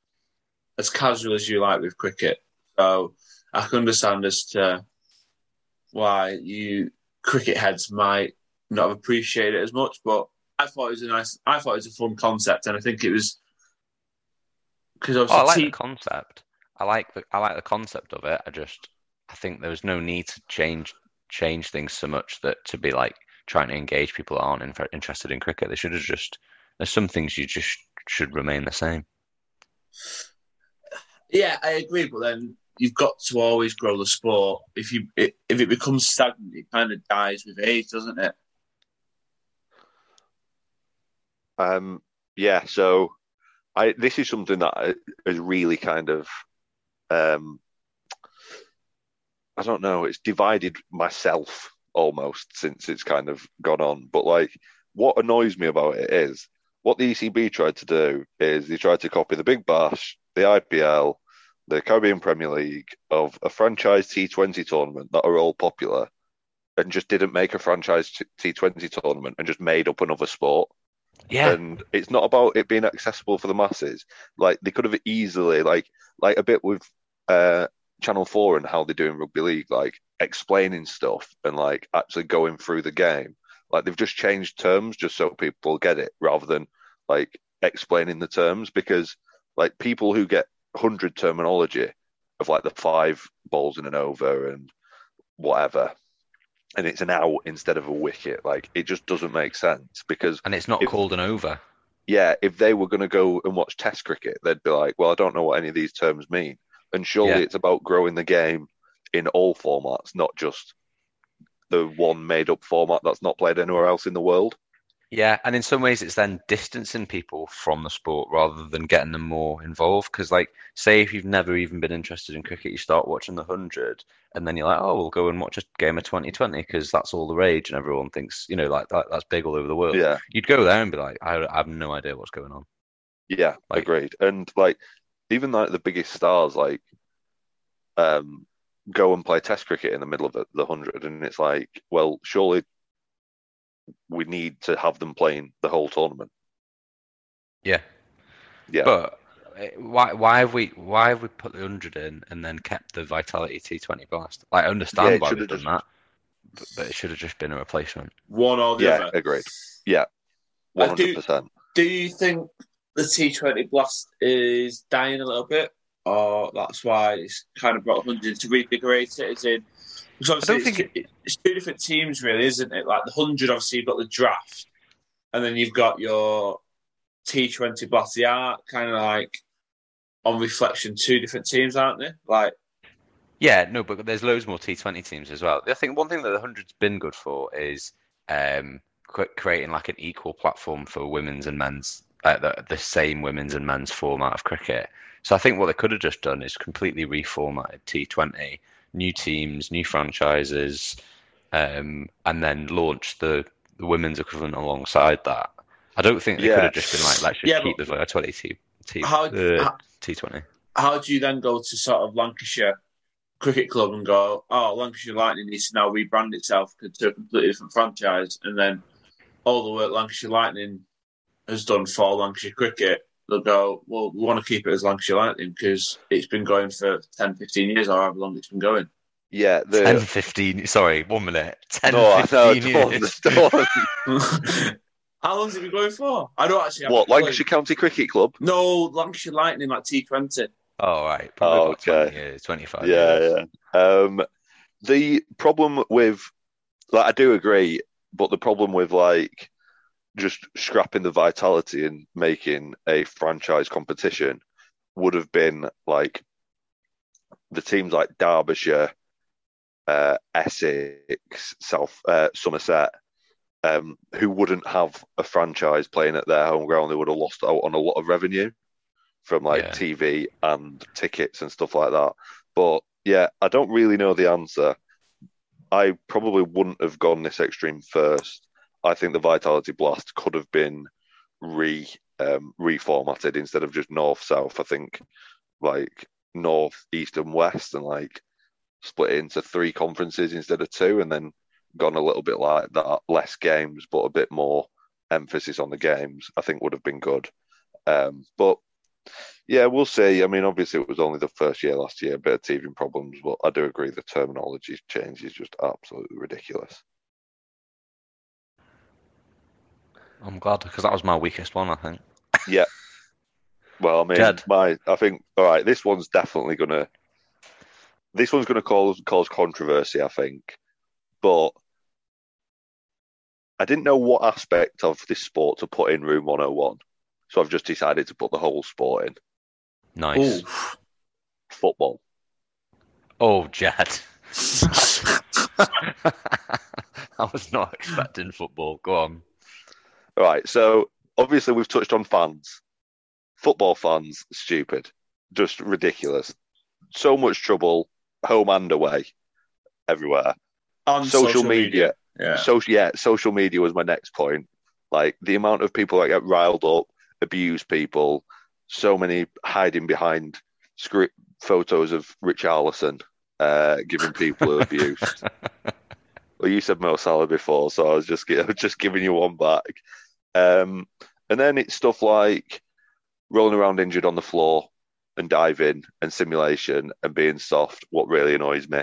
as casual as you like with cricket, so I can understand as to why you cricket heads might not have appreciated it as much. But I thought it was a nice, I thought it was a fun concept, and I think it was because Oh, I like obviously the concept. I like the I like the concept of it. I just I think there was no need to change change things so much that to be like trying to engage people that aren't in, interested in cricket. They should have just there's some things you just should remain the same. Yeah, I agree, but then you've got to always grow the sport. If you it, if it becomes stagnant, it kind of dies with age, doesn't it? Um, yeah, so I this is something that has really kind of um, I don't know, it's divided myself almost since it's kind of gone on. But like what annoys me about it is what the ECB tried to do is they tried to copy the Big Bash, the IPL, the Caribbean Premier League of a franchise T20 tournament that are all popular and just didn't make a franchise T20 tournament and just made up another sport. Yeah, And it's not about it being accessible for the masses. Like they could have easily like like a bit with uh Channel 4 and how they do in rugby league, like explaining stuff and like actually going through the game. Like they've just changed terms just so people get it rather than like explaining the terms because like people who get hundred terminology of like the five balls in an over and whatever and it's an out instead of a wicket like it just doesn't make sense because and it's not if- called an over. yeah if they were going to go and watch test cricket they'd be like well i don't know what any of these terms mean and surely Yeah. it's about growing the game in all formats not just the one made up format that's not played anywhere else in the world Yeah, and in some ways, it's then distancing people from the sport rather than getting them more involved. Because, like, say if you've never even been interested in cricket, you start watching the hundred, and then you're like, oh, we'll go and watch a game of 2020 because that's all the rage, and everyone thinks, you know, like that, that's big all over the world. yeah You'd go there and be like, I, I have no idea what's going on. Yeah, Like- agreed. And like even like the biggest stars like um go and play test cricket in the middle of the, the hundred and it's like, well, surely we need to have them playing the whole tournament. Yeah, Yeah. but uh, why why have we why have we put the hundred in and then kept the Vitality T20 Blast? Like, I understand it why we've have done that, but, but it should have just been a replacement. One or the yeah, other. agreed. Yeah. one hundred percent. Do you think the T20 blast is dying a little bit, or that's why it's kind of brought 100 to reinvigorate it? As in, because obviously don't it's, think two, it's two different teams, really, isn't it? Like the 100, obviously, you've got the draft, and then you've got your T20 blast. They are kind of like, on reflection, two different teams, aren't they? Like, Yeah, no, but there's loads more T20 teams as well. I think one thing that the hundred's been good for is um, creating like an equal platform for women's and men's, uh, the, the same women's and men's format of cricket. So I think what they could have just done is completely reformatted T20, new teams, new franchises, um, and then launch the, the women's equivalent alongside that. I don't think they could have just been like, let's just Yeah, keep the Vitality T, T, how, uh, T20. how do you then go to sort of Lancashire Cricket Club and go, oh, Lancashire Lightning needs to now rebrand itself to a completely different franchise, and then all the work Lancashire Lightning has done for Lancashire Cricket, they'll go, well, we want to keep it as long as you're Lightning because it's been going for 10, 15 years or however long it's been going. Yeah, 10, 15, sorry, one minute. 10, no, I know, 15 <laughs> don't- years. don't- <laughs> How long has it been going for? I don't actually have what a clue. Lancashire County Cricket Club? No, Lancashire Lightning, like T20. Oh, right. Probably Oh, about 20 okay. years, 25 Yeah, years. yeah. Um, the problem with, like, I do agree, but the problem with like just scrapping the vitality and making a franchise competition would have been like the teams like Derbyshire, uh, Essex, South uh, Somerset, um, who wouldn't have a franchise playing at their home ground. They would have lost out on a lot of revenue from like Yeah. TV and tickets and stuff like that. But yeah, I don't really know the answer. I probably wouldn't have gone this extreme first. I think the Vitality Blast could have been re um, reformatted instead of just north south. I think like north, east, and west, and like split it into three conferences instead of two, and then gone a little bit like that, less games, but a bit more emphasis on the games, I think would have been good. Um, but yeah, we'll see. I mean, obviously, it was only the first year last year, a bit of teething problems, but I do agree the terminology change is just absolutely ridiculous. I'm glad because that was my weakest one, I think. <laughs> Yeah. Well, I mean, Jed. my I think all right. This one's definitely gonna. This one's gonna cause cause controversy, I think, but I didn't know what aspect of this sport to put in Room 101, so I've just decided to put the whole sport in Nice. Ooh. football. Oh, Jed. <laughs> <laughs> I was not expecting football. Go on. Right, so obviously we've touched on fans. Football fans, stupid, just ridiculous. So much trouble, home and away, everywhere. On social, media. Yeah. Social, yeah, social media was my next point. Like the amount of people that get riled up, abuse people, so many hiding behind script photos of Richarlison uh, giving people abuse. <laughs> Well, you said Mo Salah before, so I was just I was <laughs> just giving you one back. Um, and then it's stuff like rolling around injured on the floor and diving and simulation and being soft. What really annoys me,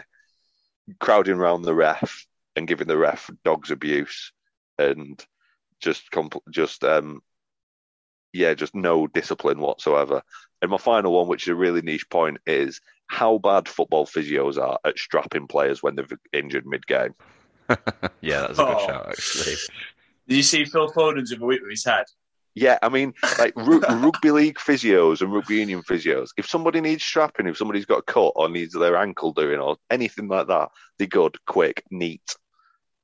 crowding around the ref and giving the ref dogs abuse and just compl- just um, yeah, just no discipline whatsoever. And my final one, which is a really niche point, is how bad football physios are at strapping players when they've injured mid-game. <laughs> yeah, that's a good Oh. shout, actually. Did you see Phil Foden's week with his head? Yeah, I mean, like ru- <laughs> rugby league physios and rugby union physios. If somebody needs strapping, if somebody's got a cut or needs their ankle doing or anything like that, they're good, quick, neat,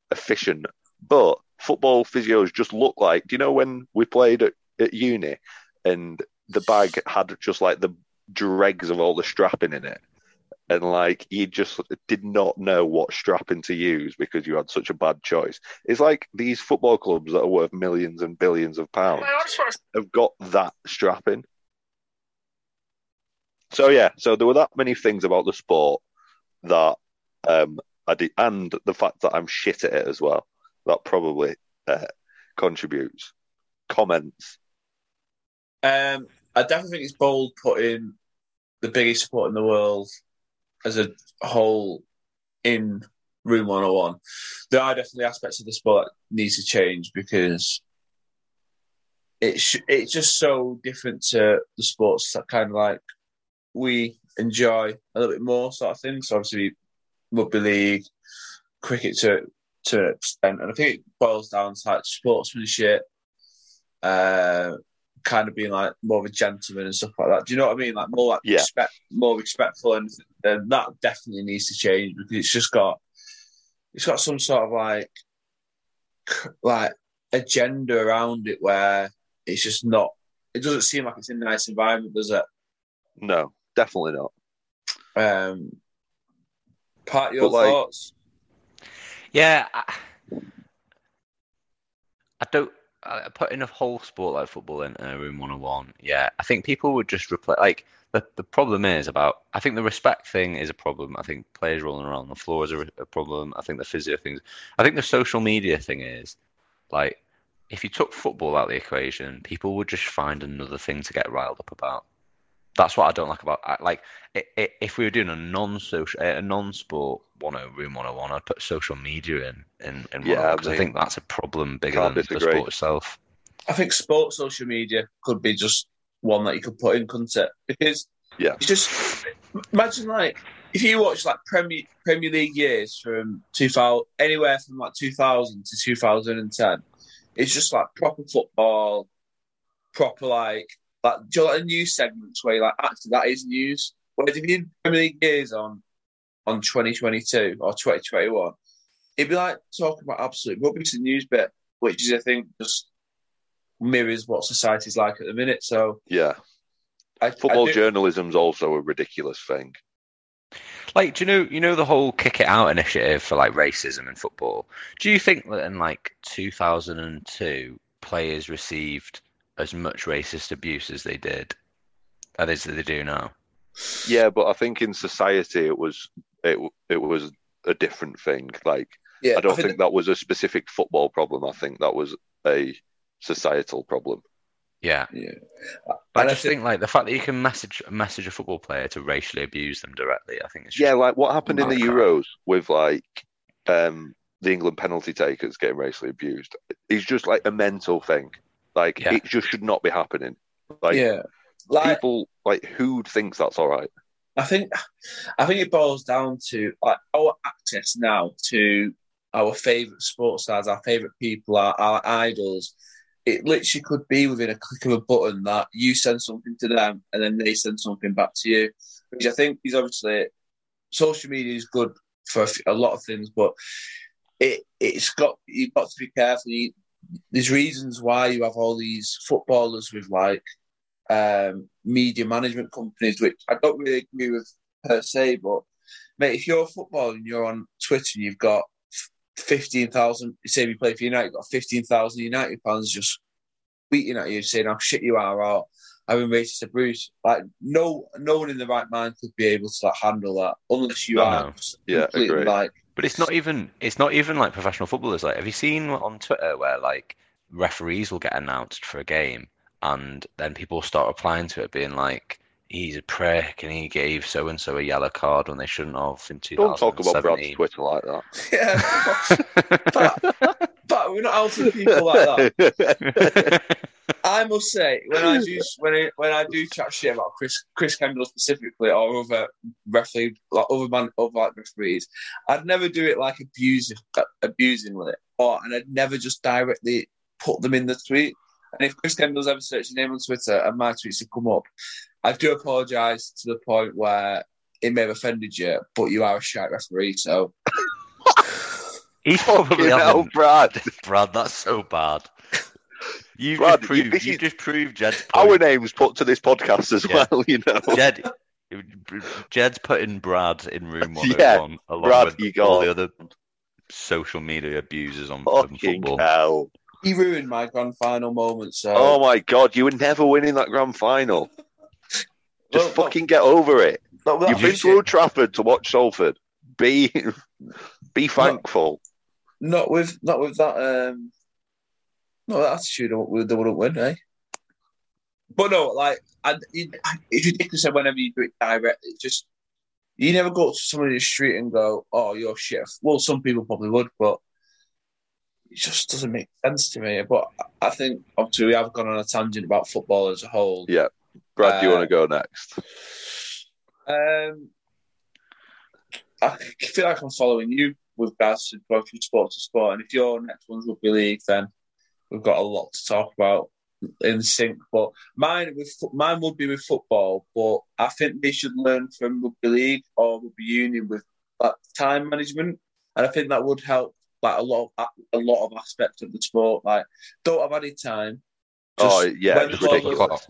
efficient. But football physios just look like. Do you know when we played at, at uni and the bag had just like the dregs of all the strapping in it? And like you just did not know what strapping to use because you had such a bad choice. It's like these football clubs that are worth millions and billions of pounds have got that strapping. So yeah, so there were that many things about the sport that um, I did, and the fact that I'm shit at it as well. That probably uh, contributes. Comments. Um, I definitely think it's bold putting the biggest sport in the world as a whole in Room 101. There are definitely aspects of the sport that needs to change because it's it's just so different to the sports that kind of like we enjoy a little bit more sort of thing. So obviously rugby league, cricket to to an extent, and I think it boils down to like sportsmanship, uh, kind of being like more of a gentleman and stuff like that. Do you know what I mean? Like more like Yeah. respect, more respectful, and and that definitely needs to change because it's just got it's got some sort of like like agenda around it where it's just not. It doesn't seem like it's in a nice environment, does it? No, definitely not. Um, part your But, like- thoughts. Yeah, I, I don't. Putting a whole sport like football in uh, a room 101. Yeah, I think people would just replace. Like the the problem is about. I think the respect thing is a problem. I think players rolling around the floor is a, a problem. I think the physio things. I think the social media thing is like if you took football out of the equation, people would just find another thing to get riled up about. That's what I don't like about like i i if we were doing a non-social, uh, a non-sport one oh, room 101, I'd put social media in in, in oh Yeah, because I I think that's a problem bigger can't than the sport itself. I think sports social media could be just one that you could put in, couldn't it? <laughs> Because Yeah. it's just imagine like if you watch like Premier Premier League years from two thousand anywhere from like two thousand to two thousand and ten, it's just like proper football, proper like like do you know, like news segments where you're like actually that is news. Whereas if you did Premier League years on on twenty twenty two or twenty twenty one, it'd be like talking about absolute rubbish and news bit, which is I think just mirrors what society's like at the minute. So Yeah, I, football I do- journalism's also a ridiculous thing. Like, do you know you know the whole kick it out initiative for like racism in football? Do you think that in like 2002 players received as much racist abuse as they did as they do now? Yeah, but I think in society it was it it was a different thing. Like Yeah, I don't think that was a specific football problem. I think that was a societal problem. Yeah, Yeah, but And I I just think- think like the fact that you can message message a football player to racially abuse them directly. I think it's just, Yeah, like what happened in the Okay. Euros with like um the England penalty takers getting racially abused. It's just like a mental thing. Like Yeah. it just should not be happening. Like yeah. Like people like who thinks that's all right? I think, I think it boils down to like our access now to our favorite sports stars, our favorite people, our, our idols. It literally could be within a click of a button that you send something to them and then they send something back to you. Which I think is obviously social media is good for a lot of things, but it it's got you've got to be careful. You, there's reasons why you have all these footballers with like um, media management companies, which I don't really agree with per se. But mate, if you're a footballer and you're on Twitter and you've got fifteen thousand, say you play for United, you've got fifteen thousand United fans just tweeting at you saying how shit you are or having racist abuse, like no no one in the right mind could be able to like, handle that unless you No, are no. just Yeah, agree. like But it's not even it's not even like professional footballers. Like, have you seen on Twitter where like referees will get announced for a game, and then people start replying to it, being like, "He's a prick, and he gave so and so a yellow card when they shouldn't have in Don't talk about Brad's 2017." Twitter like that. <laughs> yeah. but, but we're not out to people like that. <laughs> I must say, when I do <laughs> when I, when I do chat shit about Chris Chris Kendall specifically or other referee like other man other like referees, I'd never do it like abusing abusing with it, or and I'd never just directly put them in the tweet. And if Chris Kendall's ever searched his name on Twitter and my tweets have come up, I do apologise to the point where it may have offended you, but you are a shite referee, so <laughs> He's probably hell, having, Brad. Brad. That's so bad. You've Brad, just you- proved this you've is- just proved Jed's <laughs> Our point. name's put to this podcast as Yeah. well, you know. Jed, <laughs> Jed's putting Brad in room <laughs> one Yeah, along Brad, with you all the other social media abusers on, on Fucking football. hell. he ruined my grand final moment. So Oh my god, you were never winning that grand final. Just Well, fucking get over it. no, that You've been was to Old Trafford to watch Salford. Be be thankful. Not with not with that um not that attitude they wouldn't- win, eh? But no, like I, it, it's ridiculous that whenever you do it directly, it's just you never go to someone in the street and go, "Oh, you're shit." Well, some people probably would, but it just doesn't make sense to me. But I think obviously we have gone on a tangent about football as a whole. Yeah. Brad, do you Uh, want to go next? Um, I feel like I'm following you with regards to both from sport to sport. And if your next one's rugby league, then we've got a lot to talk about in sync. But mine with mine would be with football, but I think they should learn from rugby league or rugby union with like time management, and I think that would help like a lot of a lot of aspects of the sport. Like don't have any time. Oh, yeah, when it's the Take the clock off.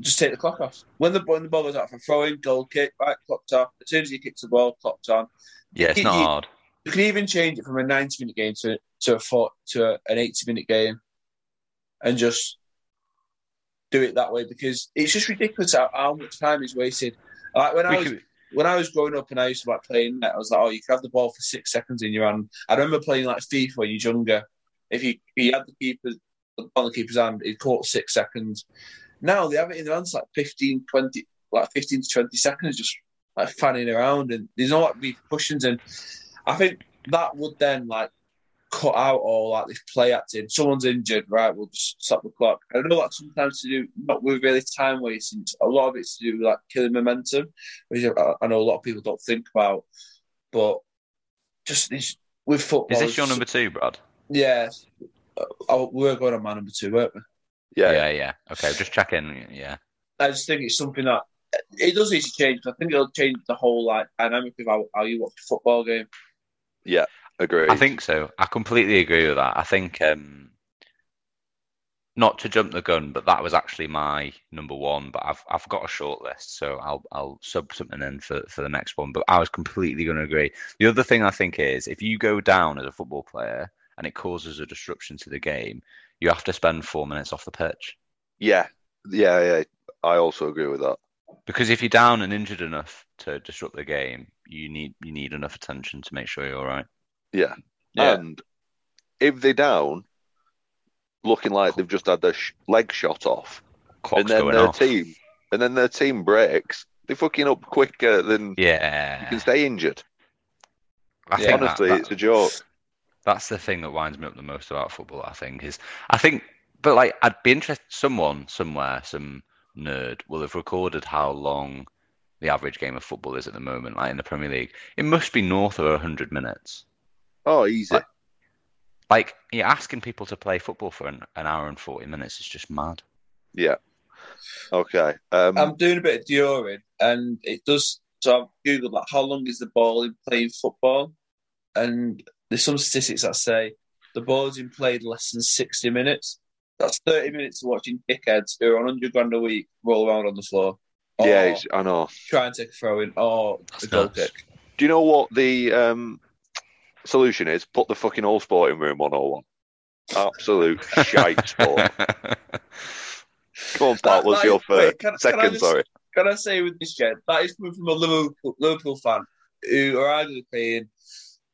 just take the clock off. When the when the ball goes out for throwing, goal kick, right, clocked off. As soon as he kicks the ball, clocked on. Yeah, it's You- not you- hard. You can even change it from a ninety minute game to to a four, to a, an eighty minute game, and just do it that way because it's just ridiculous how, how much time is wasted. Like when I was when I was growing up and I used to like playing net, I was like, oh, you can have the ball for six seconds in your hand. I remember playing like FIFA when you're younger. If you you had the keeper on the keeper's hand, it caught six seconds. Now they have it in their hands like 15, 20, like 15 to 20 seconds, just like fanning around, and there's no like repercussions. And I think that would then like cut out all like this play acting. Someone's injured, right? We'll just stop the clock. I know that sometimes to do not with really time wasting. A lot of it's to do with like killing momentum, which I I know a lot of people don't think about. But just this with football. Is this your number two, Brad? Yeah, Uh, oh, we're going on my number two, weren't we? Yeah. yeah, yeah. Okay, just check in. Yeah, I just think it's something that it does need to change. I think it'll change the whole like dynamic of how, how you watch a football game. Agree. I think so. I completely agree with that. I think um, not to jump the gun, but that was actually my number one. But I've I've got a short list, so I'll I'll sub something in for for the next one. But I was completely going to agree. The other thing I think is if you go down as a football player and it causes a disruption to the game, you have to spend four minutes off the pitch. Yeah. Yeah, yeah. I also agree with that. Because if you're down and injured enough to disrupt the game, you need you need enough attention to make sure you're all right. Yeah. Yeah. And if they're down, looking like they've just had their sh- leg shot off, Clock's and then their off. team, and then their team breaks, they're fucking up quicker than yeah. you can stay injured. I Yeah. think that- Honestly, that- it's a joke. that's the thing that winds me up the most about football. I think is I think, but like I'd be interested. Someone somewhere, some nerd will have recorded how long the average game of football is at the moment. Like in the Premier League, it must be north of hundred minutes. Oh, easy. Like- Like you're asking people to play football for an, an hour and forty minutes is just mad. Yeah. Okay. Um, I'm doing a bit of Dioring, and it does. So I've googled like how long is the ball in playing football, and there's some statistics that say the ball's in played less than 60 minutes. That's 30 minutes of watching dickheads who are on 100 grand a week roll around on the floor. Yeah, I know. try and take a throw in or a goal nuts. kick. Do you know what the um, solution is? Put the fucking whole sporting room on all one. Absolute shite sport. <laughs> Come on, Pat. What's your first? can- can I Second, just- sorry. Can I say with this, Jed, that is coming from a Liverpool, Liverpool fan who are arguably playing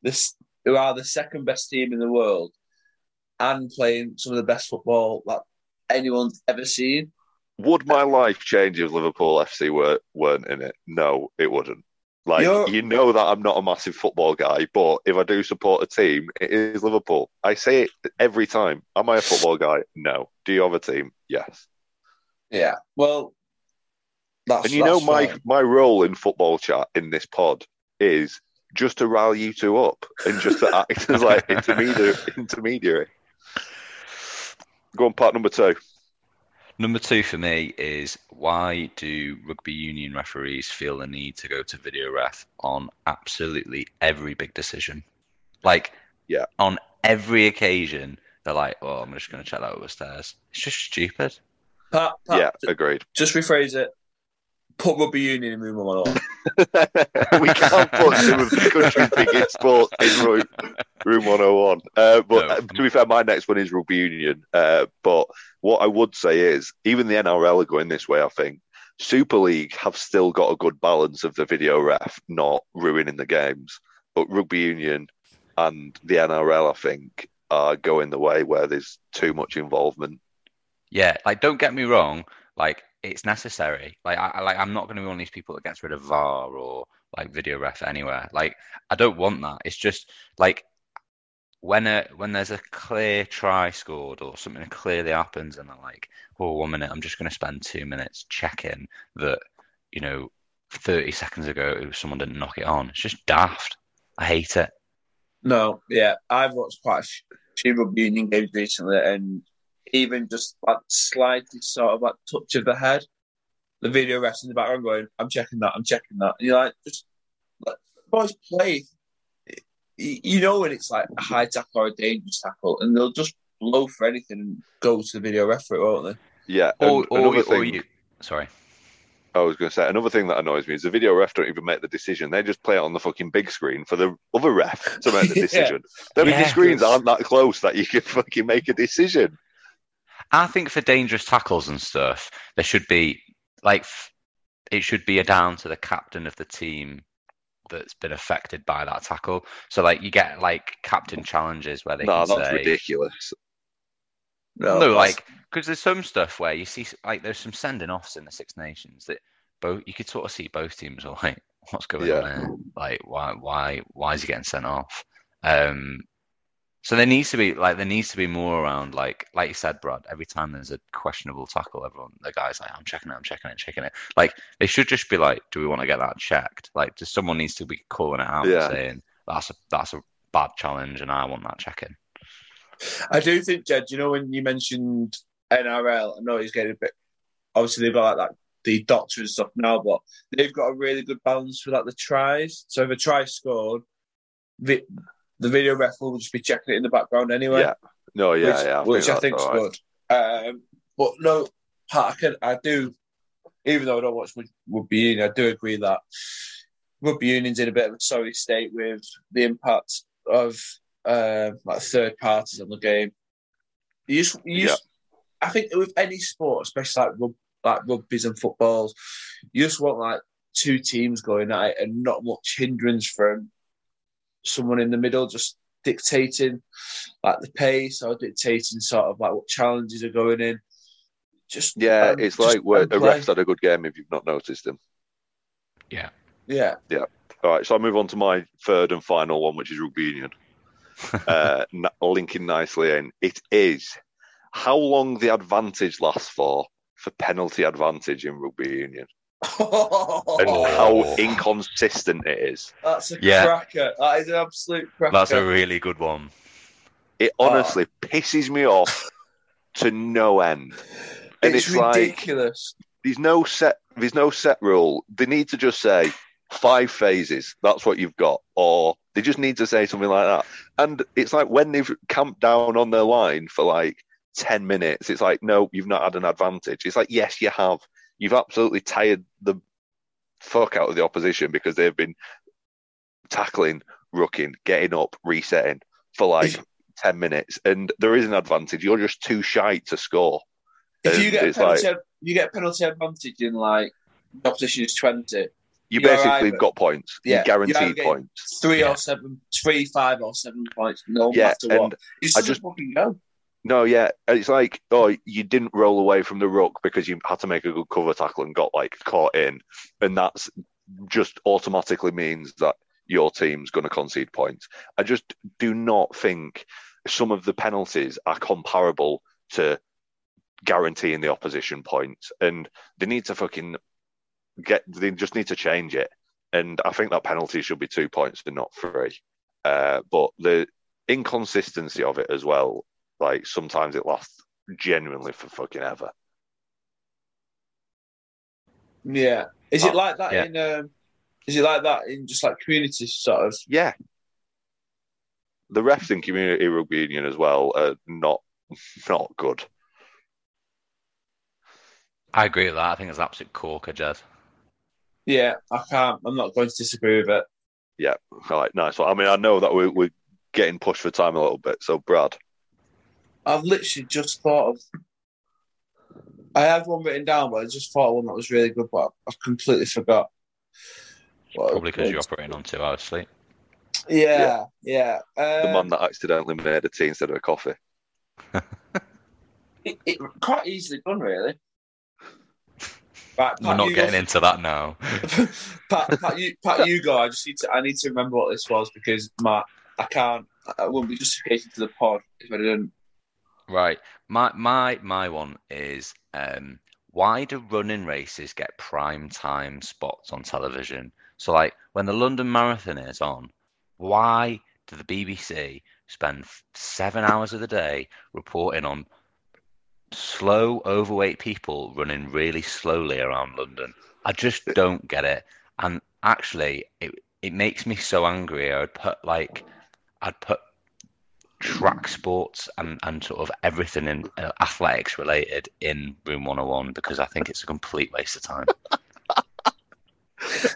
this, who are the second best team in the world and playing some of the best football that anyone's ever seen. Would my life change if Liverpool FC were, weren't in it? No, it wouldn't. Like You're- you know that I'm not a massive football guy, but if I do support a team, it is Liverpool. I say it every time. Am I a football guy? No. Do you have a team? Yes. Yeah. Well, that's And you know my my role in football chat in this pod is just to rile you two up and just to act as like <laughs> intermediary intermediary. Go on, part number two. Number two for me is why do rugby union referees feel the need to go to video ref on absolutely every big decision? Like, Yeah. on every occasion, they're like, "Oh, I'm just going to check that over stairs." It's just stupid. Pat, Pat, yeah, agreed. just rephrase it. Put rugby union in room one. <laughs> we can't put two of the country's <laughs> biggest sports in room, room 101. Uh, but No. uh, to be fair, my next one is rugby union. Uh, but what I would say is, even the NRL are going this way, I think. Super League have still got a good balance of the video ref not ruining the games. But rugby union and the NRL, I think, are going the way where there's too much involvement. Yeah, like don't get me wrong, like it's necessary. Like I like I'm not going to be one of these people that gets rid of VAR or like video ref anywhere. Like I don't want that. It's just like when a when there's a clear try scored or something clearly happens and I'm like, oh, one minute, I'm just going to spend two minutes checking that you know 30 seconds ago someone didn't knock it on. It's just daft. I hate it. No, yeah, I've watched quite a few rugby union games recently, and even just that slightest sort of like touch of the head, the video refs in the background going, "I'm checking that, I'm checking that," and you're like, just like, boys play. You you know when it's like a high tackle or a dangerous tackle, and they'll just blow for anything and go to the video ref for it, won't they? Yeah. Or, and or, another you- or thing- you, sorry. I was going to say another thing that annoys me is the video ref don't even make the decision. They just play it on the fucking big screen for the other ref to make the <laughs> Yeah. decision. The Yeah. big screens aren't that close that you can <laughs> fucking make a decision. I think for dangerous tackles and stuff, there should be like it should be a down to the captain of the team that's been affected by that tackle. So like you get like captain challenges where they No, can that's say ridiculous. no, that's- like because there's some stuff where you see like there's some sending offs in the Six Nations that both you could sort of see both teams are like what's going Yeah. on here? Like why why why is he getting sent off? Um, so there needs to be like there needs to be more around like like you said, Brad. Every time there's a questionable tackle, everyone the guy's like, I'm checking it, I'm checking it, checking it. Like they should just be like, do we want to get that checked? Like, just someone needs to be calling it out Yeah. and saying that's a that's a bad challenge, and I want that checking. I do think, Jed, you know, when you mentioned NRL, I know he's getting a bit. Obviously, they've got like that, the doctor and stuff now, but they've got a really good balance for like the tries. So if a try scored, the, the video ref will just be checking it in the background anyway. Yeah. No, yeah, which, yeah. I which I think think's that's all right. good. Um, but no, Pat, I, can, I do, even though I don't watch rugby union, I do agree that rugby union's in a bit of a sorry state with the impact of uh, like third parties on the game. You just, you just, I think with any sport, especially like like rugby's and footballs. You just want like two teams going at it and not much hindrance from someone in the middle just dictating like the pace or dictating sort of like what challenges are going in. Just Yeah, um, it's just like where the refs had a good game if you've not noticed them. Yeah. Yeah. Yeah. All right, so I'll move on to my third and final one, which is rugby union. <laughs> uh, linking nicely in, it is how long the advantage lasts for for penalty advantage in rugby union and Oh. how inconsistent it is. That's a Yeah. cracker. That is an absolute cracker. That's a really good one. It honestly pisses me off to no end. And it's, it's, like ridiculous. there's no set there's no set rule. They need to just say five phases. That's what you've got, or they just need to say something like that. And it's like when they've camped down on their line for like ten minutes, it's like no, you've not had an advantage. It's like yes, you have. You've absolutely tired the fuck out of the opposition because they've been tackling, rucking, getting up, resetting for like If- ten minutes, and there is an advantage. You're just too shy to score. If you get a like- penalty, you get penalty advantage in like the opposition is twenty, You basically either- got points. Yeah, you guaranteed points. three Yeah. or seven, three, five or seven points, no Yeah, matter what. and It's I just just- fucking go. No, yeah, it's like oh, you didn't roll away from the ruck because you had to make a good cover tackle and got like caught in, and that's just automatically means that your team's going to concede points. I just do not think some of the penalties are comparable to guaranteeing the opposition points, and they need to fucking get. They just need to change it, and I think that penalty should be two points and not three. Uh, but the inconsistency of it as well like sometimes it lasts genuinely for fucking ever. Yeah. Is it like that yeah. in? Um, is it like that in just like community sort of? Yeah. The refs in community rugby union as well are not not good. I agree with that. I think it's absolute corker, Jed. Yeah, I can't. I'm not going to disagree with it. Yeah, all right, nice one. I mean, I know that we're, we're getting pushed for time a little bit. So, Brad, I've literally just thought of. I had one written down, but I just thought of one that was really good, but I completely forgot. What Probably because you're operating on two hours sleep. Yeah, yeah. the Um, man that accidentally made a tea instead of a coffee. <laughs> it, it quite easily done, really. Right, We're not getting go, into that now. <laughs> Pat, Pat, you, Pat, you go. I just need to. I need to remember what this was because my I can't. I wouldn't be justificated to the pod if I didn't. Right. My my my one is um why do running races get prime time spots on television? So like when the London Marathon is on, why do the BBC spend seven hours of the day reporting on slow, overweight people running really slowly around London? I just don't get it. And actually, it it makes me so angry. I'd put like I'd put track sports and, and sort of everything in uh, athletics related in Room 101 because I think it's a complete waste of time. <laughs>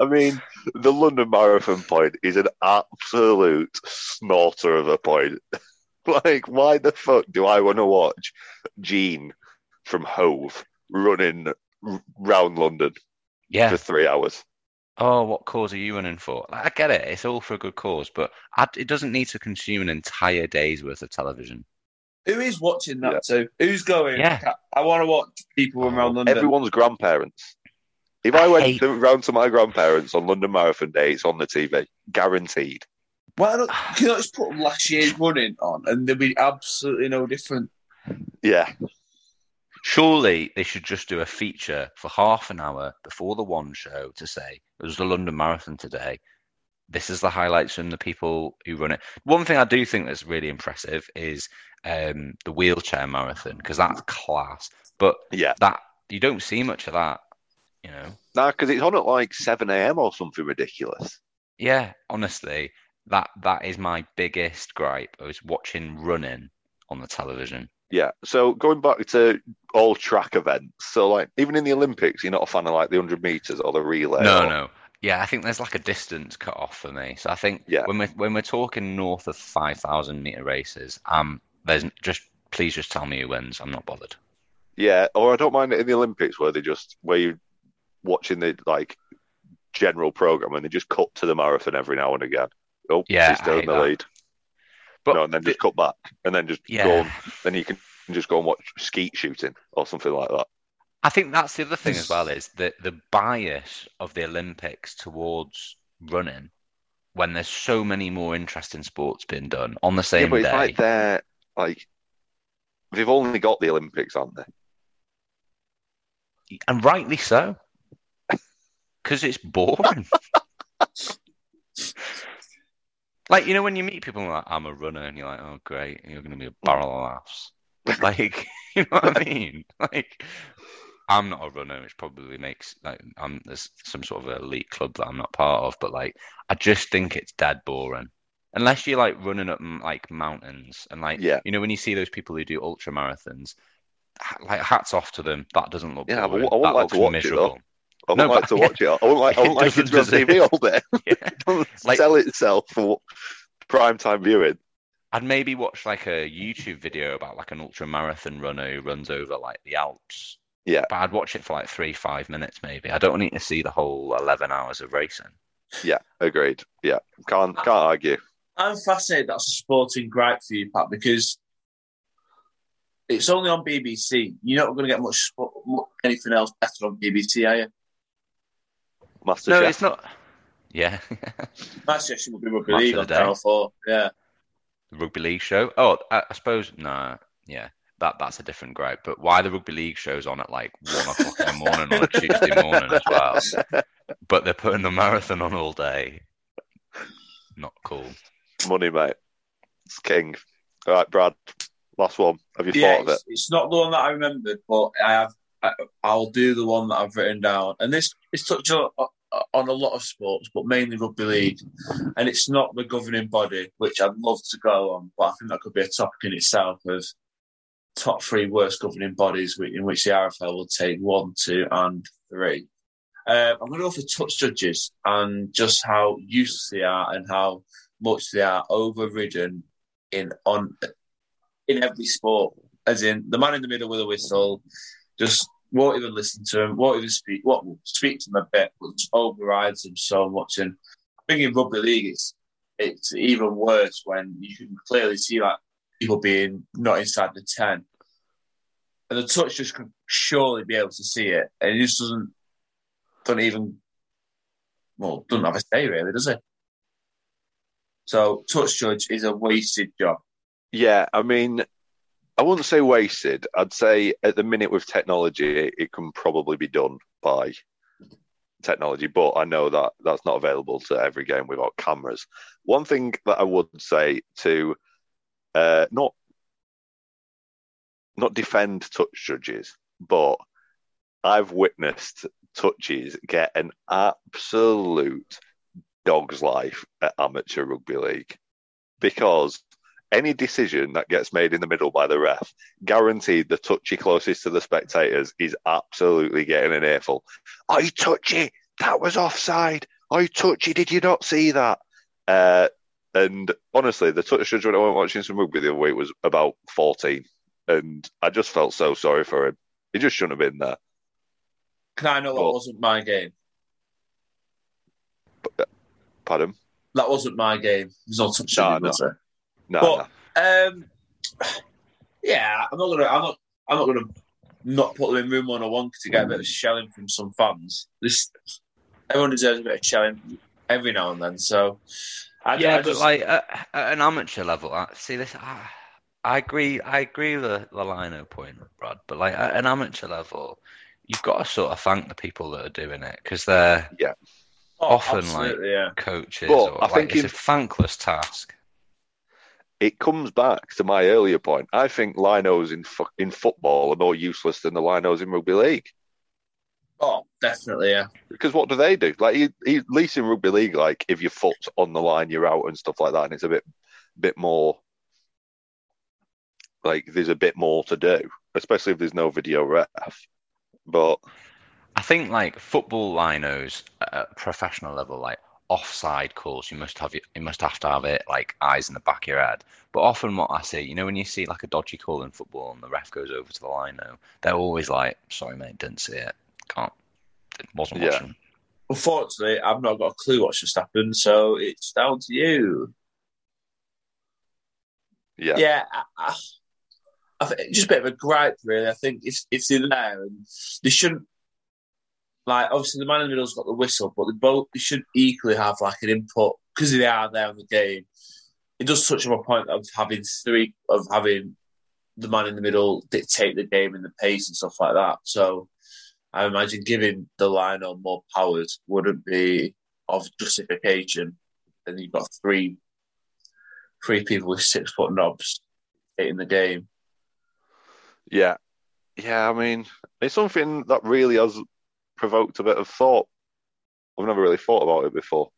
I mean, the London Marathon point is an absolute snorter of a point. <laughs> like, why the fuck do I want to watch Gene from Hove running r- round London Yeah. for three hours? Oh, what cause are you running for? Like, I get it. It's all for a good cause, but I, it doesn't need to consume an entire day's worth of television. Who is watching that too? Who's going? Yeah. I want to watch people around London. Everyone's grandparents. If I I went hate- to, round to my grandparents on London Marathon Day, it's on the TV, guaranteed. Why don't can you not just put last year's running on and there'll be absolutely no different? Yeah, Surely they should just do a feature for half an hour before the one show to say it was the London Marathon today. This is the highlights from the people who run it. One thing I do think that's really impressive is um, the wheelchair marathon because that's class. But yeah. that you don't see much of that, you know. Nah, because it's on at like 7 a.m. or something ridiculous. Yeah, honestly, that that is my biggest gripe. I was watching running on the television. Yeah. So going back to all track events, so like even in the Olympics, you're not a fan of like the 100 meters or the relay. No, or- no. Yeah, I think there's like a distance cut off for me. So I think Yeah. when we're when we're talking north of five thousand meter races, um, there's just please just tell me who wins. I'm not bothered. Yeah, or I don't mind it in the Olympics where they just where you watching the like general program and they just cut to the marathon every now and again. Oh, Yeah, he's still in the that. lead. But no, and then just cut back and then just Yeah. go on. Then you can just go and watch skeet shooting or something like that. I think that's the other thing as well is that the bias of the Olympics towards running when there's so many more interesting sports being done on the yeah, same but it's day. like they're like they've only got the Olympics, aren't they? and rightly so. Because it's boring. <laughs> like, you know, when you meet people like, I'm a runner, and you're like, oh, great, you're going to be a barrel of laughs. <laughs> Like, <laughs> you know what I <laughs> mean? Like, I'm not a runner, which probably makes like I'm there's some sort of elite club that I'm not part of, but like I just think it's dead boring. Unless you're like running up like mountains and like Yeah. you know when you see those people who do ultra marathons, like hats off to them. That doesn't look Yeah, boring. I wouldn't That like to looks watch it, miserable. I wouldn't No, like but- to watch it. I wouldn't like. I wouldn't <laughs> It like it to be on TV <laughs> all day. Yeah. <laughs> It doesn't Like- sell itself for prime time viewing. I'd maybe watch like a YouTube video about like an ultra marathon runner who runs over like the Alps. Yeah. But I'd watch it for like three, five minutes maybe. I don't need to see the whole eleven hours of racing. Yeah, agreed. Yeah, can't can't argue. I'm fascinated that's a sporting gripe for you, Pat, because it's only on BBC. You're not going to get much sport, anything else better on BBC, are you? Master No, Chef. it's not. Yeah, My suggestion would be Rugby Match League on. Channel 4. Yeah. the rugby league show. Oh, I, I suppose no. Yeah, that that's a different gripe. But why the rugby league show's on at like one o'clock in the morning on a <laughs> Tuesday morning as well? But they're putting the marathon on all day. Not cool. Money, mate. It's king. All right, Brad. Last one. Have you Yeah, thought of it? it's, it's not the one that I remembered, but I have. I'll do the one that I've written down, and this is touched on, on a lot of sports, but mainly rugby league. And it's not the governing body, which I'd love to go on, but I think that could be a topic in itself of top three worst governing bodies, in which the RFL will take one, two, and three. Uh, I'm going to go for touch judges and just how useless they are and how much they are overridden in on in every sport. As in the man in the middle with a whistle, just won't even listen to him, won't even speak. What will speak to him a bit, but overrides them so much. And I think in rugby league, it's it's even worse when you can clearly see like people being not inside the ten, and the touch just can surely be able to see it, and he just doesn't don't even well doesn't have a say really, does it? So touch judge is a wasted job. Yeah, I mean, I wouldn't say wasted. I'd say at the minute with technology, it, can probably be done by technology, but I know that that's not available to every game without cameras. One thing that I would say to uh, not not defend touch judges, but I've witnessed touches get an absolute dog's life at amateur rugby league because any decision that gets made in the middle by the ref, guaranteed the touchy closest to the spectators is absolutely getting an earful. I touchy, that was offside. I touchy, did you not see that? Uh, and honestly, the touch judge when I went watching some rugby the other week was about 14. And I just felt so sorry for him. He just shouldn't have been there. Can I know Well- what wasn't my game? Pardon? That wasn't my game. There's no touch no. No, But- Um, yeah, I'm not gonna. I'm not. I'm not gonna not put them in room 101 to get a bit of shelling from some fans. This everyone deserves a bit of shelling every now and then. So, I, yeah, I but just, like at, at an amateur level, I, see this. I, I agree. I agree with the, the Lino point, Rod. But like at an amateur level, you've got to sort of thank the people that are doing it because they're oh, often, like yeah. coaches. But or, I like, think it's in- a thankless task. It comes back to my earlier point. I think linos in fu- in football are more useless than the linos in rugby league. Oh, definitely, yeah. Because what do they do? Like, he, he, at least in rugby league, like if your foot's on the line, you're out and stuff like that, and it's a bit, bit more. Like, there's a bit more to do, especially if there's no video ref. But I think like football linos at a professional level, like offside calls, you must have you must have to have it like eyes in the back of your head. But often, what I see, you know, when you see like a dodgy call in football and the ref goes over to the line, now they're always like, "Sorry, mate, didn't see it, can't, wasn't Yeah. watching." Unfortunately, I've not got a clue what's just happened, so it's down to you. Yeah. Yeah, I, I, I think just a bit of a gripe, really. I think it's it's they're there and they shouldn't like obviously the man in the middle's got the whistle, but they both they should equally have like an input because they are there in the game. It does touch on a point of having three of having the man in the middle dictate the game and the pace and stuff like that. So I imagine giving the line more powers wouldn't be of justification. And you've got three three people with six foot knobs in the game. Yeah. Yeah, I mean, it's something that really has provoked a bit of thought. I've never really thought about it before.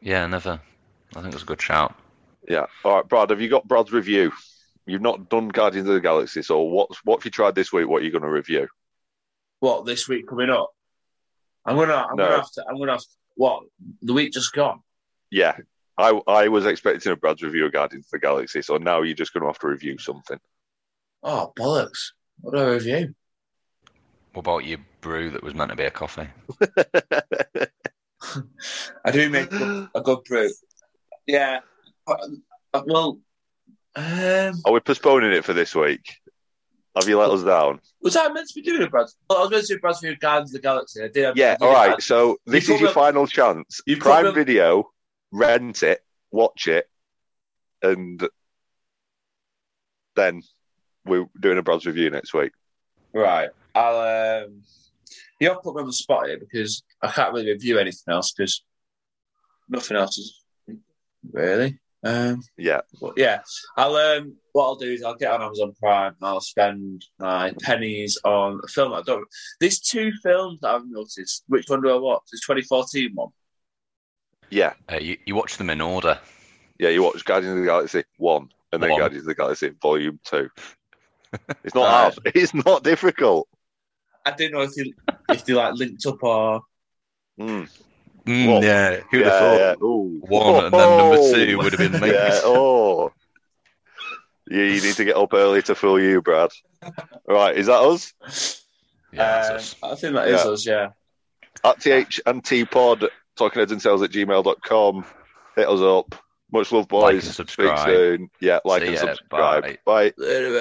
Yeah, never. I think it was a good shout. Yeah. All right, Brad, have you got Brad's review? You've not done Guardians of the Galaxy, so what what have you tried this week? What are you going to review? What this week coming up? I'm gonna I'm No. gonna have to I'm gonna have to, what the week just gone. Yeah. I I was expecting a Brad's review of Guardians of the Galaxy, so now you're just going to have to review something. Oh bollocks! What do I review? What about your brew that was meant to be a coffee? <laughs> I do make a good, a good brew. Yeah. Uh, Well, um, Are we postponing it for this week? Have you let us down? was I meant to be doing a Brad? Well, I was meant to do a Brad's View Guardians of the Galaxy. I did. I Yeah, did all right. that. So this You is your probably- final chance. you Prime probably- Video, rent it, watch it, and then we're doing a Brad's review next week. Right. I'll. Um, you have to put me on the spot here because I can't really review anything else because nothing else is really. Um, Yeah, but yeah, I'll. Um, what I'll do is I'll get on Amazon Prime. and I'll spend my pennies on a film. I don't. There's two films that I've noticed. Which one do I watch? There's 2014 one. yeah, Uh, you, you watch them in order. yeah. You watch Guardians of the Galaxy one, and then One. Guardians of the Galaxy Volume two. It's not Right. hard. <laughs> It's not difficult. I didn't know if they if they like linked up or. Mm. Mm, Well, yeah, who'd yeah, have thought? yeah. Ooh. One and then number Oh. two would have been <laughs> me. Yeah. Oh. Yeah, you need to get up early to fool you, Brad. Right, is that us? Yeah, that's Um, us. I think that is Yeah. us. Yeah. At TH and T Pod, talking heads and tales at gmail.com. Hit us up. Much love, boys. Like and Speak subscribe. soon. Yeah, like See and ya. subscribe. Bye. Bye. Later, mate.